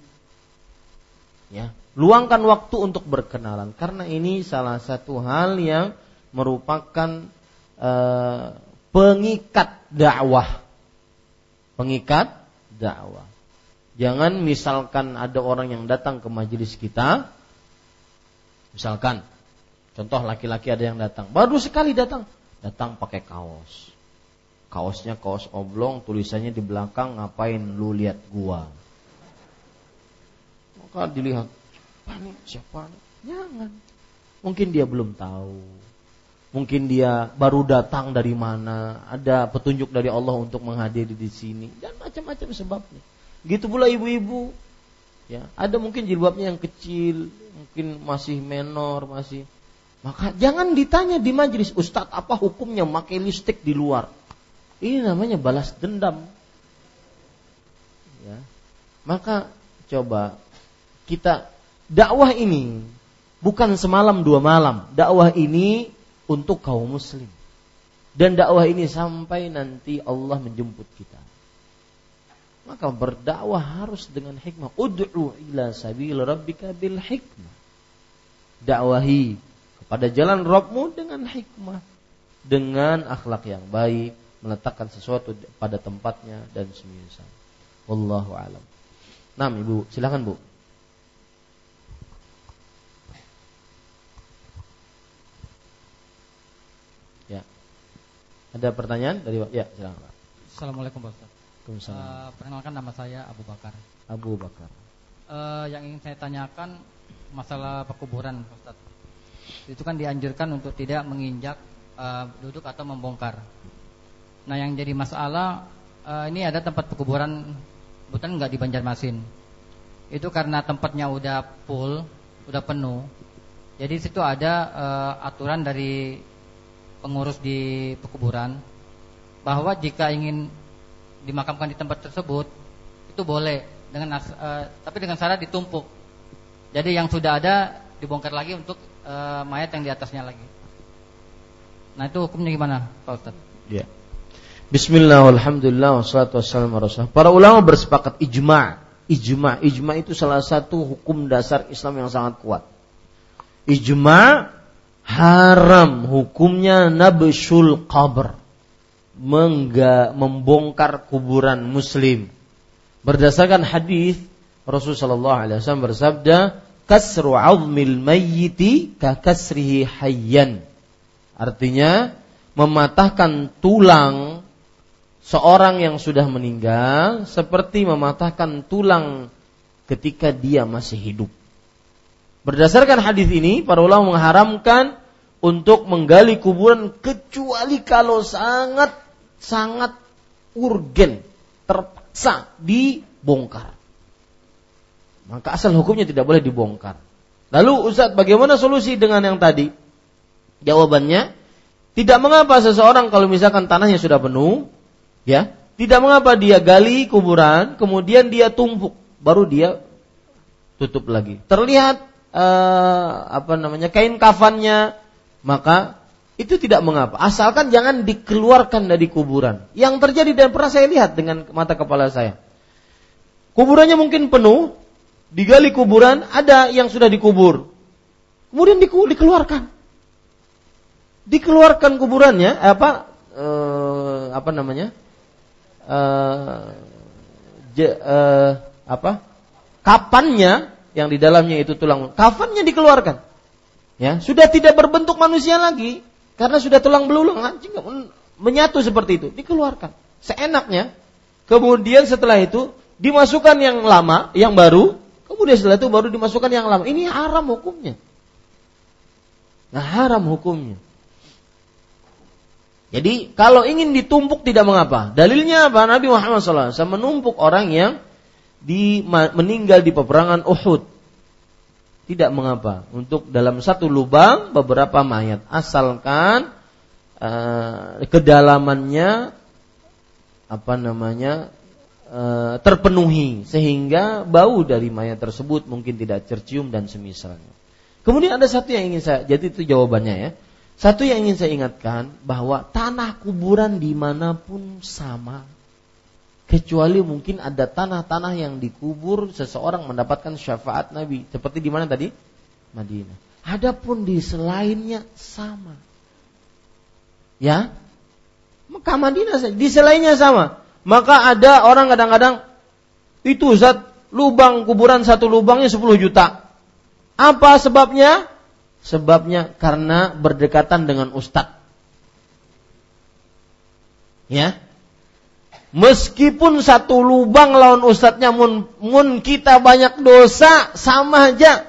Ya, luangkan waktu untuk berkenalan karena ini salah satu hal yang merupakan uh, pengikat dakwah. Pengikat dakwah. Jangan misalkan ada orang yang datang ke majelis kita, misalkan contoh laki-laki ada yang datang, baru sekali datang, datang pakai kaos. Kaosnya kaos oblong, tulisannya di belakang ngapain lu lihat gua. Maka dilihat, siapa nih? Siapa? Jangan. Mungkin dia belum tahu. Mungkin dia baru datang dari mana, ada petunjuk dari Allah untuk menghadiri di sini dan macam-macam sebabnya. Gitu pula ibu-ibu. Ya, ada mungkin jilbabnya yang kecil, mungkin masih menor, masih maka jangan ditanya di majelis, Ustadz apa hukumnya pakai listrik di luar? Ini namanya balas dendam. Ya. Maka coba kita dakwah ini bukan semalam dua malam. Dakwah ini untuk kaum muslim. Dan dakwah ini sampai nanti Allah menjemput kita. Maka berdakwah harus dengan hikmah. Ud'u ila sabil rabbika bil hikmah. Dakwahi kepada jalan Rabbmu dengan hikmah. Dengan akhlak yang baik. Meletakkan sesuatu pada tempatnya dan semisal. Wallahu alam. Nah, Ibu, silakan Bu. Ada pertanyaan dari Ya, silakan Assalamualaikum Pak Ustaz. Uh, perkenalkan nama saya Abu Bakar. Abu Bakar. Uh, yang ingin saya tanyakan masalah pekuburan, Ustaz. Itu kan dianjurkan untuk tidak menginjak uh, duduk atau membongkar. Nah, yang jadi masalah uh, ini ada tempat pekuburan bukan nggak di Banjarmasin. Itu karena tempatnya udah full, udah penuh. Jadi situ ada uh, aturan dari pengurus di pekuburan bahwa jika ingin dimakamkan di tempat tersebut itu boleh dengan uh, tapi dengan syarat ditumpuk. Jadi yang sudah ada dibongkar lagi untuk uh, mayat yang di atasnya lagi. Nah itu hukumnya gimana, Pak Ustaz? Ya. Bismillah, alhamdulillah, Para ulama bersepakat ijma' Ijma' Ijma' itu salah satu hukum dasar Islam yang sangat kuat Ijma' haram. Hukumnya nabshul qabr. Mengga, membongkar kuburan muslim. Berdasarkan hadis Rasulullah SAW bersabda kasru 'azmil mayyiti ka kasrihi hayyan. Artinya mematahkan tulang seorang yang sudah meninggal seperti mematahkan tulang ketika dia masih hidup. Berdasarkan hadis ini, para ulama mengharamkan untuk menggali kuburan kecuali kalau sangat sangat urgen, terpaksa dibongkar. Maka asal hukumnya tidak boleh dibongkar. Lalu Ustaz, bagaimana solusi dengan yang tadi? Jawabannya, tidak mengapa seseorang kalau misalkan tanahnya sudah penuh, Ya, tidak mengapa dia gali kuburan, kemudian dia tumpuk, baru dia tutup lagi. Terlihat uh, apa namanya kain kafannya, maka itu tidak mengapa. Asalkan jangan dikeluarkan dari kuburan. Yang terjadi dan pernah saya lihat dengan mata kepala saya. Kuburannya mungkin penuh, digali kuburan, ada yang sudah dikubur. Kemudian dikeluarkan. Dikeluarkan kuburannya, apa eh, apa namanya? uh, je, uh, apa kapannya yang di dalamnya itu tulang kafannya dikeluarkan. Ya sudah tidak berbentuk manusia lagi karena sudah tulang belulang anjing menyatu seperti itu dikeluarkan. Seenaknya kemudian setelah itu dimasukkan yang lama yang baru kemudian setelah itu baru dimasukkan yang lama. Ini haram hukumnya. Nah haram hukumnya. Jadi kalau ingin ditumpuk tidak mengapa. Dalilnya apa? Nabi Muhammad SAW menumpuk orang yang di, meninggal di peperangan Uhud. Tidak mengapa. Untuk dalam satu lubang beberapa mayat. Asalkan uh, kedalamannya apa namanya uh, terpenuhi sehingga bau dari mayat tersebut mungkin tidak tercium dan semisalnya. Kemudian ada satu yang ingin saya jadi itu jawabannya ya. Satu yang ingin saya ingatkan bahwa tanah kuburan di mana pun sama. Kecuali mungkin ada tanah-tanah yang dikubur seseorang mendapatkan syafaat Nabi. Seperti di mana tadi? Madinah. Adapun di selainnya sama. Ya? Mekah Madinah. Di selainnya sama. Maka ada orang kadang-kadang itu zat lubang kuburan satu lubangnya 10 juta. Apa sebabnya? Sebabnya karena berdekatan dengan ustadz. Ya. Meskipun satu lubang lawan ustadznya mun, mun kita banyak dosa sama aja.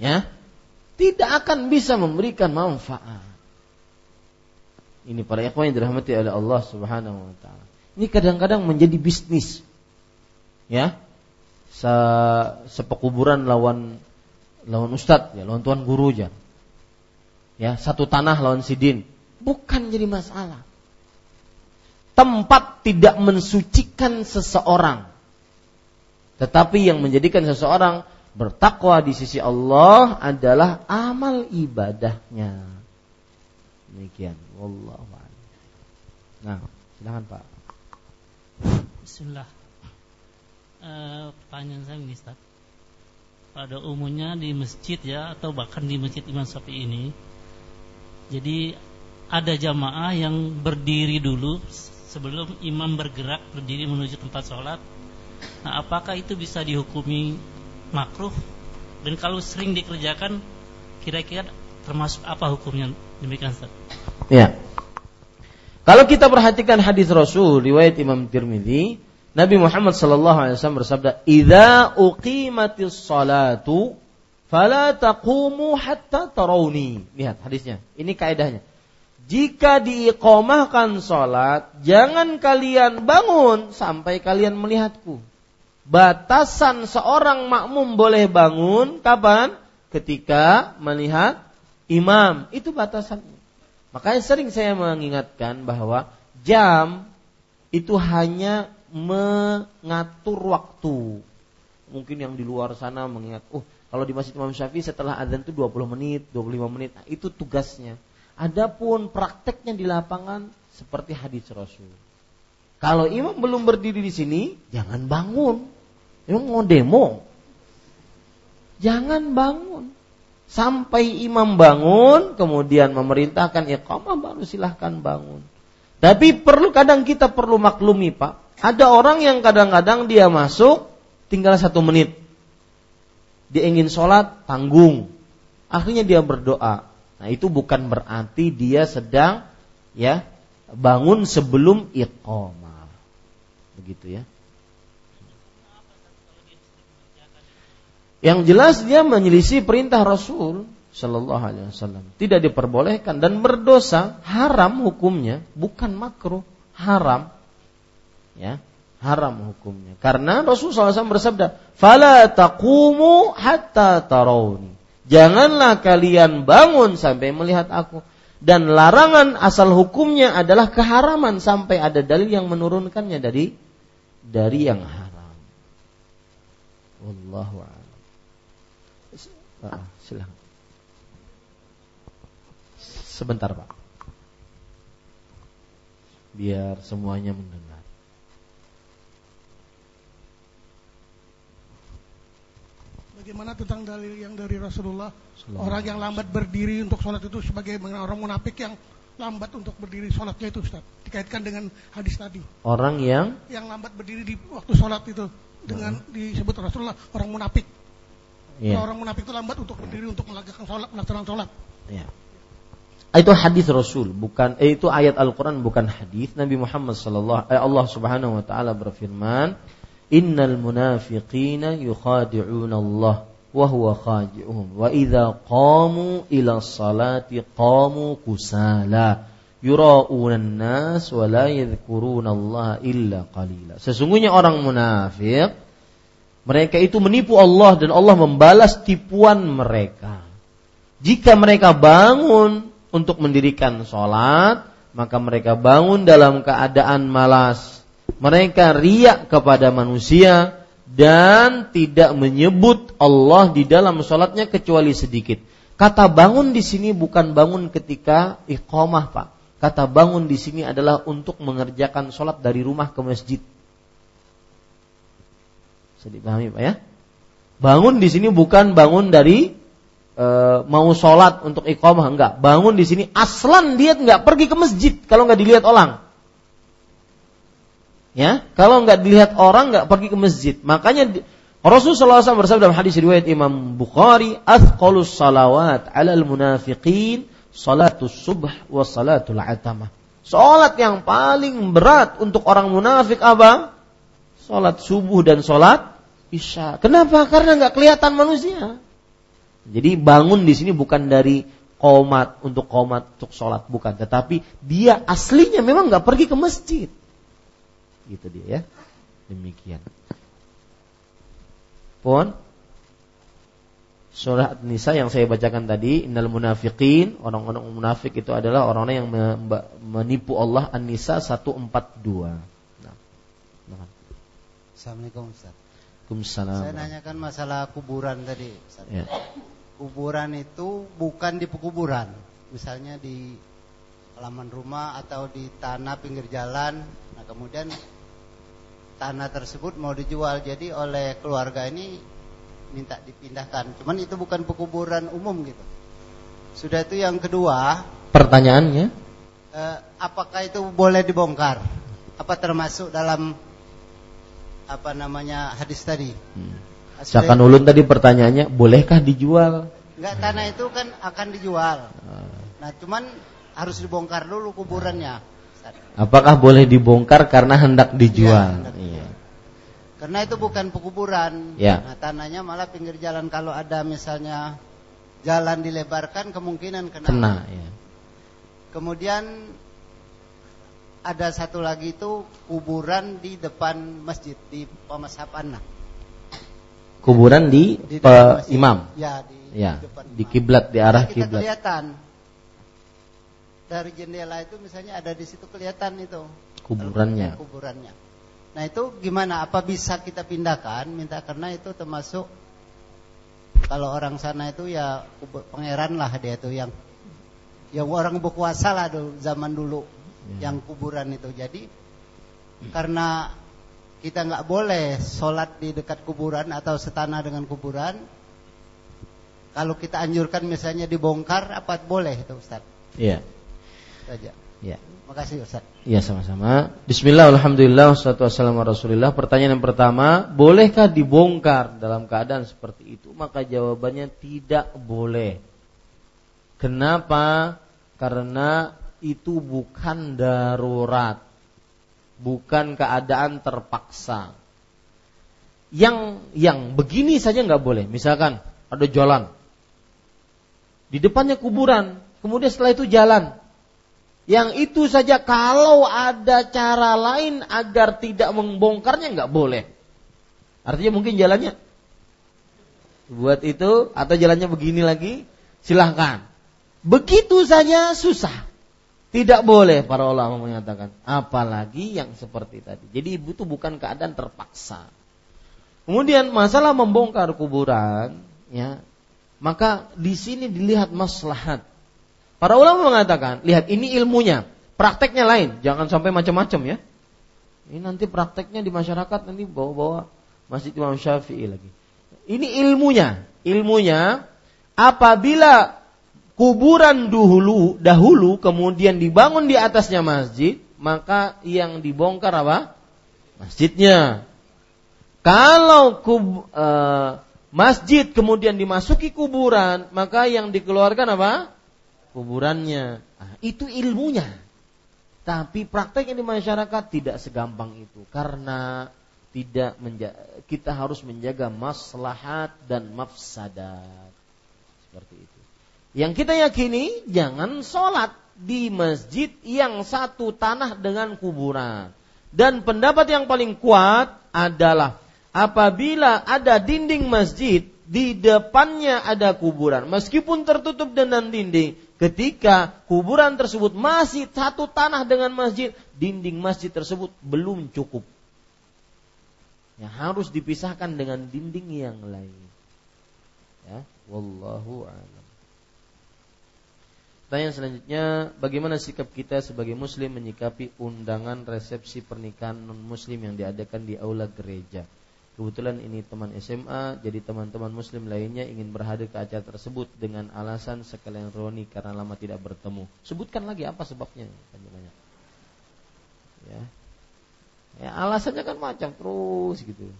Ya. Tidak akan bisa memberikan manfaat. Ini para ikhwan yang dirahmati oleh Allah Subhanahu wa taala. Ini kadang-kadang menjadi bisnis. Ya, se sepekuburan lawan lawan ustad ya lawan tuan guru aja ya satu tanah lawan sidin bukan jadi masalah. Tempat tidak mensucikan seseorang tetapi yang menjadikan seseorang bertakwa di sisi Allah adalah amal ibadahnya. Demikian. Wallahu nah silakan Pak. Bismillah. Eh, pertanyaan saya ini Ustaz. Pada umumnya di masjid ya atau bahkan di masjid Imam Syafi'i ini jadi ada jamaah yang berdiri dulu sebelum imam bergerak berdiri menuju tempat sholat. Nah, apakah itu bisa dihukumi makruh? Dan kalau sering dikerjakan, kira-kira termasuk apa hukumnya? Demikian Ustaz. Ya. Kalau kita perhatikan hadis Rasul riwayat Imam Tirmidzi, Nabi Muhammad wasallam bersabda, "Idza uqimatis salatu fala taqumu hatta tarawni." Lihat hadisnya. Ini kaidahnya. Jika diiqamahkan salat, jangan kalian bangun sampai kalian melihatku. Batasan seorang makmum boleh bangun kapan? Ketika melihat imam. Itu batasannya. Makanya sering saya mengingatkan bahwa jam itu hanya mengatur waktu. Mungkin yang di luar sana mengingat, oh kalau di Masjid Imam Syafi'i setelah azan itu 20 menit, 25 menit. Nah, itu tugasnya. Adapun prakteknya di lapangan seperti hadis Rasul. Kalau imam belum berdiri di sini, jangan bangun. Imam mau demo. Jangan bangun. Sampai imam bangun, kemudian memerintahkan iqamah baru silahkan bangun. Tapi perlu kadang kita perlu maklumi pak. Ada orang yang kadang-kadang dia masuk tinggal satu menit. Dia ingin sholat tanggung. Akhirnya dia berdoa. Nah itu bukan berarti dia sedang ya bangun sebelum iqamah. Begitu ya. Yang jelas dia menyelisih perintah Rasul Shallallahu Alaihi Wasallam. Tidak diperbolehkan dan berdosa haram hukumnya, bukan makruh, haram ya haram hukumnya karena Rasulullah SAW bersabda fala taqumu hatta tarawni janganlah kalian bangun sampai melihat aku. Dan larangan asal hukumnya adalah keharaman sampai ada dalil yang menurunkannya dari dari yang haram. Wallahu a'lam. Ah, silakan. Sebentar Pak. Biar semuanya mendengar Bagaimana tentang dalil yang dari Rasulullah? Orang yang lambat berdiri untuk sholat itu sebagai orang munafik yang lambat untuk berdiri sholatnya itu Ustaz. Dikaitkan dengan hadis tadi. Orang yang? Yang lambat berdiri di waktu sholat itu dengan hmm. disebut Rasulullah orang munafik. Yeah. orang munafik itu lambat untuk berdiri untuk melakukan sholat melaksanakan sholat. Yeah. itu hadis Rasul bukan eh, itu ayat Al-Quran bukan hadis. Nabi Muhammad sallallahu eh, Allah Subhanahu Wa Taala berfirman Innal munafiqina yukhadi'una Allah wa huwa khadi'uhum wa idza qamu ila salati qamu kusala yura'una nas wa la yadhkuruna Allah illa qalila. Sesungguhnya orang munafik mereka itu menipu Allah dan Allah membalas tipuan mereka. Jika mereka bangun untuk mendirikan sholat, maka mereka bangun dalam keadaan malas mereka riak kepada manusia dan tidak menyebut Allah di dalam sholatnya kecuali sedikit. Kata bangun di sini bukan bangun ketika iqamah pak. Kata bangun di sini adalah untuk mengerjakan sholat dari rumah ke masjid. Bisa dipahami pak ya? Bangun di sini bukan bangun dari e, mau sholat untuk iqamah enggak. Bangun di sini aslan dia enggak pergi ke masjid kalau enggak dilihat orang. Ya, kalau nggak dilihat orang nggak pergi ke masjid. Makanya Rasulullah SAW bersabda dalam hadis riwayat Imam Bukhari, "Athqalus salawat 'alal munafiqin salatus subh wa salatul atamah." Salat yang paling berat untuk orang munafik apa? Salat subuh dan salat isya. Kenapa? Karena nggak kelihatan manusia. Jadi bangun di sini bukan dari komat untuk komat untuk sholat bukan, tetapi dia aslinya memang nggak pergi ke masjid. Gitu dia ya. Demikian. Pun surah Nisa yang saya bacakan tadi, innal munafiqin, orang-orang munafik itu adalah orang-orang yang menipu Allah An-Nisa 142. Nah. Assalamualaikum Ustaz. Waalaikumsalam. Saya nanyakan masalah kuburan tadi, Ustaz. Ya. Kuburan itu bukan di pekuburan. Misalnya di halaman rumah atau di tanah pinggir jalan. Nah, kemudian tanah tersebut mau dijual. Jadi oleh keluarga ini minta dipindahkan. Cuman itu bukan pekuburan umum gitu. Sudah itu yang kedua pertanyaannya? eh, apakah itu boleh dibongkar? Apa termasuk dalam apa namanya hadis tadi? Hmm. Cakan ulun tadi pertanyaannya bolehkah dijual? Enggak tanah itu kan akan dijual. Ah. nah cuman harus dibongkar dulu kuburannya Apakah boleh dibongkar karena hendak dijual? Ya, iya. Karena itu bukan pekuburan. Ya. Nah, tanahnya malah pinggir jalan kalau ada misalnya jalan dilebarkan kemungkinan kena. Kena ya. Kemudian ada satu lagi itu kuburan di depan masjid di Pemasapan. Kuburan di, Di pe- imam. Ya, di, Ya, di depan di imam. kiblat di arah kiblat. kelihatan. Dari jendela itu misalnya ada di situ kelihatan itu Kuburannya. kuburannya. Nah itu gimana? Apa bisa kita pindahkan? Minta karena itu termasuk kalau orang sana itu ya kubur pangeran lah dia itu yang yang orang berkuasa lah dulu, zaman dulu Ya. yang kuburan itu. Jadi karena kita nggak boleh sholat di dekat kuburan atau setanah dengan kuburan. Kalau kita anjurkan misalnya dibongkar, apa boleh itu Ustaz? Iya. Saja. Iya. Makasih Ustaz. Iya sama-sama. Bismillah, alhamdulillah, wassalatu wassalamu ala rasulillah. Pertanyaan yang pertama, bolehkah dibongkar dalam keadaan seperti itu? Maka jawabannya tidak boleh. Kenapa? Karena itu bukan darurat. Bukan keadaan terpaksa. Yang yang begini saja nggak boleh. Misalkan ada jalan. Di depannya kuburan, kemudian setelah itu jalan. Yang itu saja kalau ada cara lain agar tidak membongkarnya nggak boleh. Artinya mungkin jalannya buat itu atau jalannya begini lagi, silahkan. Begitu saja susah. Tidak boleh para ulama menyatakan. Apalagi yang seperti tadi. Jadi ibu itu bukan keadaan terpaksa. Kemudian masalah membongkar kuburan, ya, maka di sini dilihat maslahat. Para ulama mengatakan, lihat ini ilmunya, prakteknya lain, jangan sampai macam-macam ya. Ini nanti prakteknya di masyarakat nanti bawa-bawa Masjid Imam Syafi'i lagi. Ini ilmunya, ilmunya apabila kuburan dahulu dahulu kemudian dibangun di atasnya masjid, maka yang dibongkar apa? Masjidnya. Kalau kub, eh, masjid kemudian dimasuki kuburan, maka yang dikeluarkan apa? Kuburannya. Nah, itu ilmunya. Tapi prakteknya di masyarakat tidak segampang itu karena tidak kita harus menjaga maslahat dan mafsadat. Seperti itu. Yang kita yakini jangan sholat di masjid yang satu tanah dengan kuburan. Dan pendapat yang paling kuat adalah apabila ada dinding masjid di depannya ada kuburan, meskipun tertutup dengan dinding, ketika kuburan tersebut masih satu tanah dengan masjid, dinding masjid tersebut belum cukup. Ya, harus dipisahkan dengan dinding yang lain. Ya, wallahu a'lam. Pertanyaan selanjutnya, bagaimana sikap kita sebagai muslim menyikapi undangan resepsi pernikahan non muslim yang diadakan di aula gereja? Kebetulan ini teman SMA, jadi teman-teman muslim lainnya ingin berhadir ke acara tersebut dengan alasan sekalian roni karena lama tidak bertemu. Sebutkan lagi apa sebabnya? Banyak. Ya. ya, alasannya kan macam terus gitu.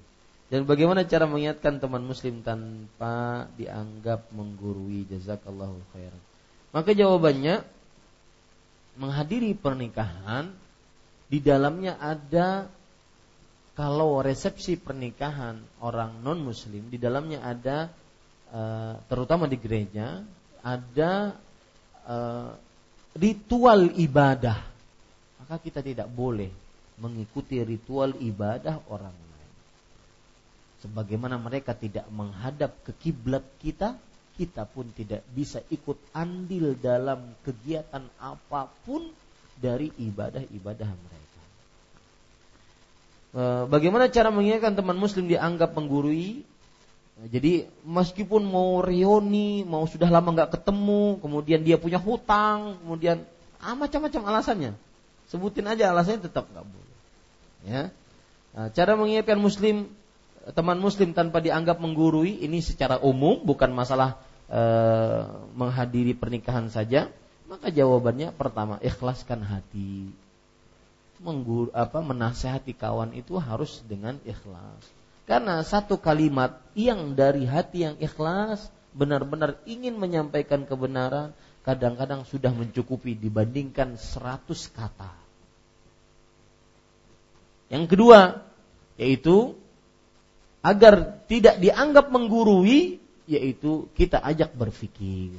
Dan bagaimana cara mengingatkan teman muslim tanpa dianggap menggurui jazakallahu khairan. Maka jawabannya menghadiri pernikahan di dalamnya ada kalau resepsi pernikahan orang non muslim di dalamnya ada eh, terutama di gereja ada eh, ritual ibadah maka kita tidak boleh mengikuti ritual ibadah orang lain sebagaimana mereka tidak menghadap ke kiblat kita kita pun tidak bisa ikut andil dalam kegiatan apa pun dari ibadah-ibadah mereka. E, Bagaimana cara mengingatkan teman muslim dianggap menggurui? Jadi meskipun mau reuni, mau sudah lama nggak ketemu, kemudian dia punya hutang, kemudian ah, macam-macam alasannya. Sebutin aja alasannya tetap nggak boleh. Ya. Nah, cara mengingatkan muslim teman muslim tanpa dianggap menggurui ini secara umum bukan masalah e, menghadiri pernikahan saja maka jawabannya pertama ikhlaskan hati Menggur, apa menasehati kawan itu harus dengan ikhlas karena satu kalimat yang dari hati yang ikhlas benar-benar ingin menyampaikan kebenaran kadang-kadang sudah mencukupi dibandingkan 100 kata yang kedua yaitu agar tidak dianggap menggurui yaitu kita ajak berpikir.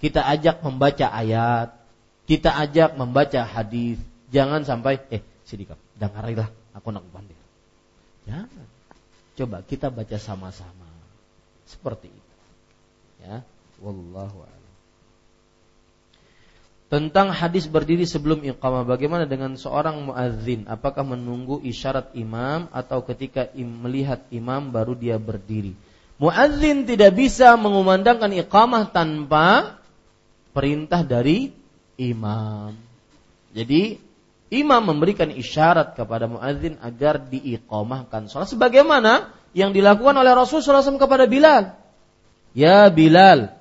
Kita ajak membaca ayat, kita ajak membaca hadis. Jangan sampai eh sidikap, dengarilah aku nak pandai. Jangan. Coba kita baca sama-sama. Seperti itu. Ya, wallahu a'lam. Tentang hadis berdiri sebelum iqamah, bagaimana dengan seorang muadzin? Apakah menunggu isyarat imam atau ketika im melihat imam baru dia berdiri? Muadzin tidak bisa mengumandangkan iqamah tanpa perintah dari imam. Jadi imam memberikan isyarat kepada muadzin agar diiqamahkan salat sebagaimana yang dilakukan oleh Rasulullah SAW kepada Bilal. Ya Bilal,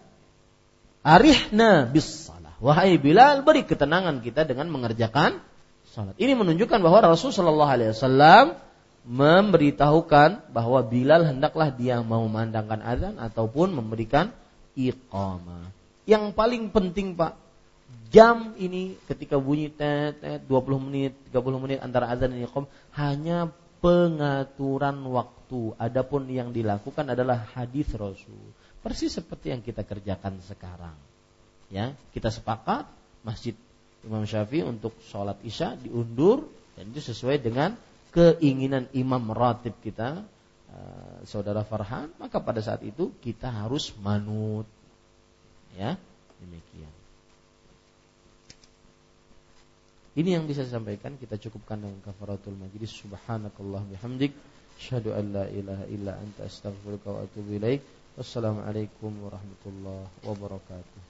arihna bis Wahai Bilal, beri ketenangan kita dengan mengerjakan salat. Ini menunjukkan bahwa Rasulullah SAW memberitahukan bahwa Bilal hendaklah dia mau memandangkan azan ataupun memberikan iqamah. Yang paling penting Pak, jam ini ketika bunyi tet, tet 20 menit, 30 menit antara azan dan iqamah hanya pengaturan waktu. Adapun yang dilakukan adalah hadis Rasul. Persis seperti yang kita kerjakan sekarang ya kita sepakat masjid Imam Syafi'i untuk sholat isya diundur dan itu sesuai dengan keinginan imam ratib kita uh, saudara Farhan maka pada saat itu kita harus manut ya demikian ini yang bisa saya sampaikan kita cukupkan dengan kafaratul majlis. Subhanakallah bihamdik asyhadu an la ilaha illa anta astaghfiruka wa atubu ilaik. Wassalamualaikum warahmatullahi wabarakatuh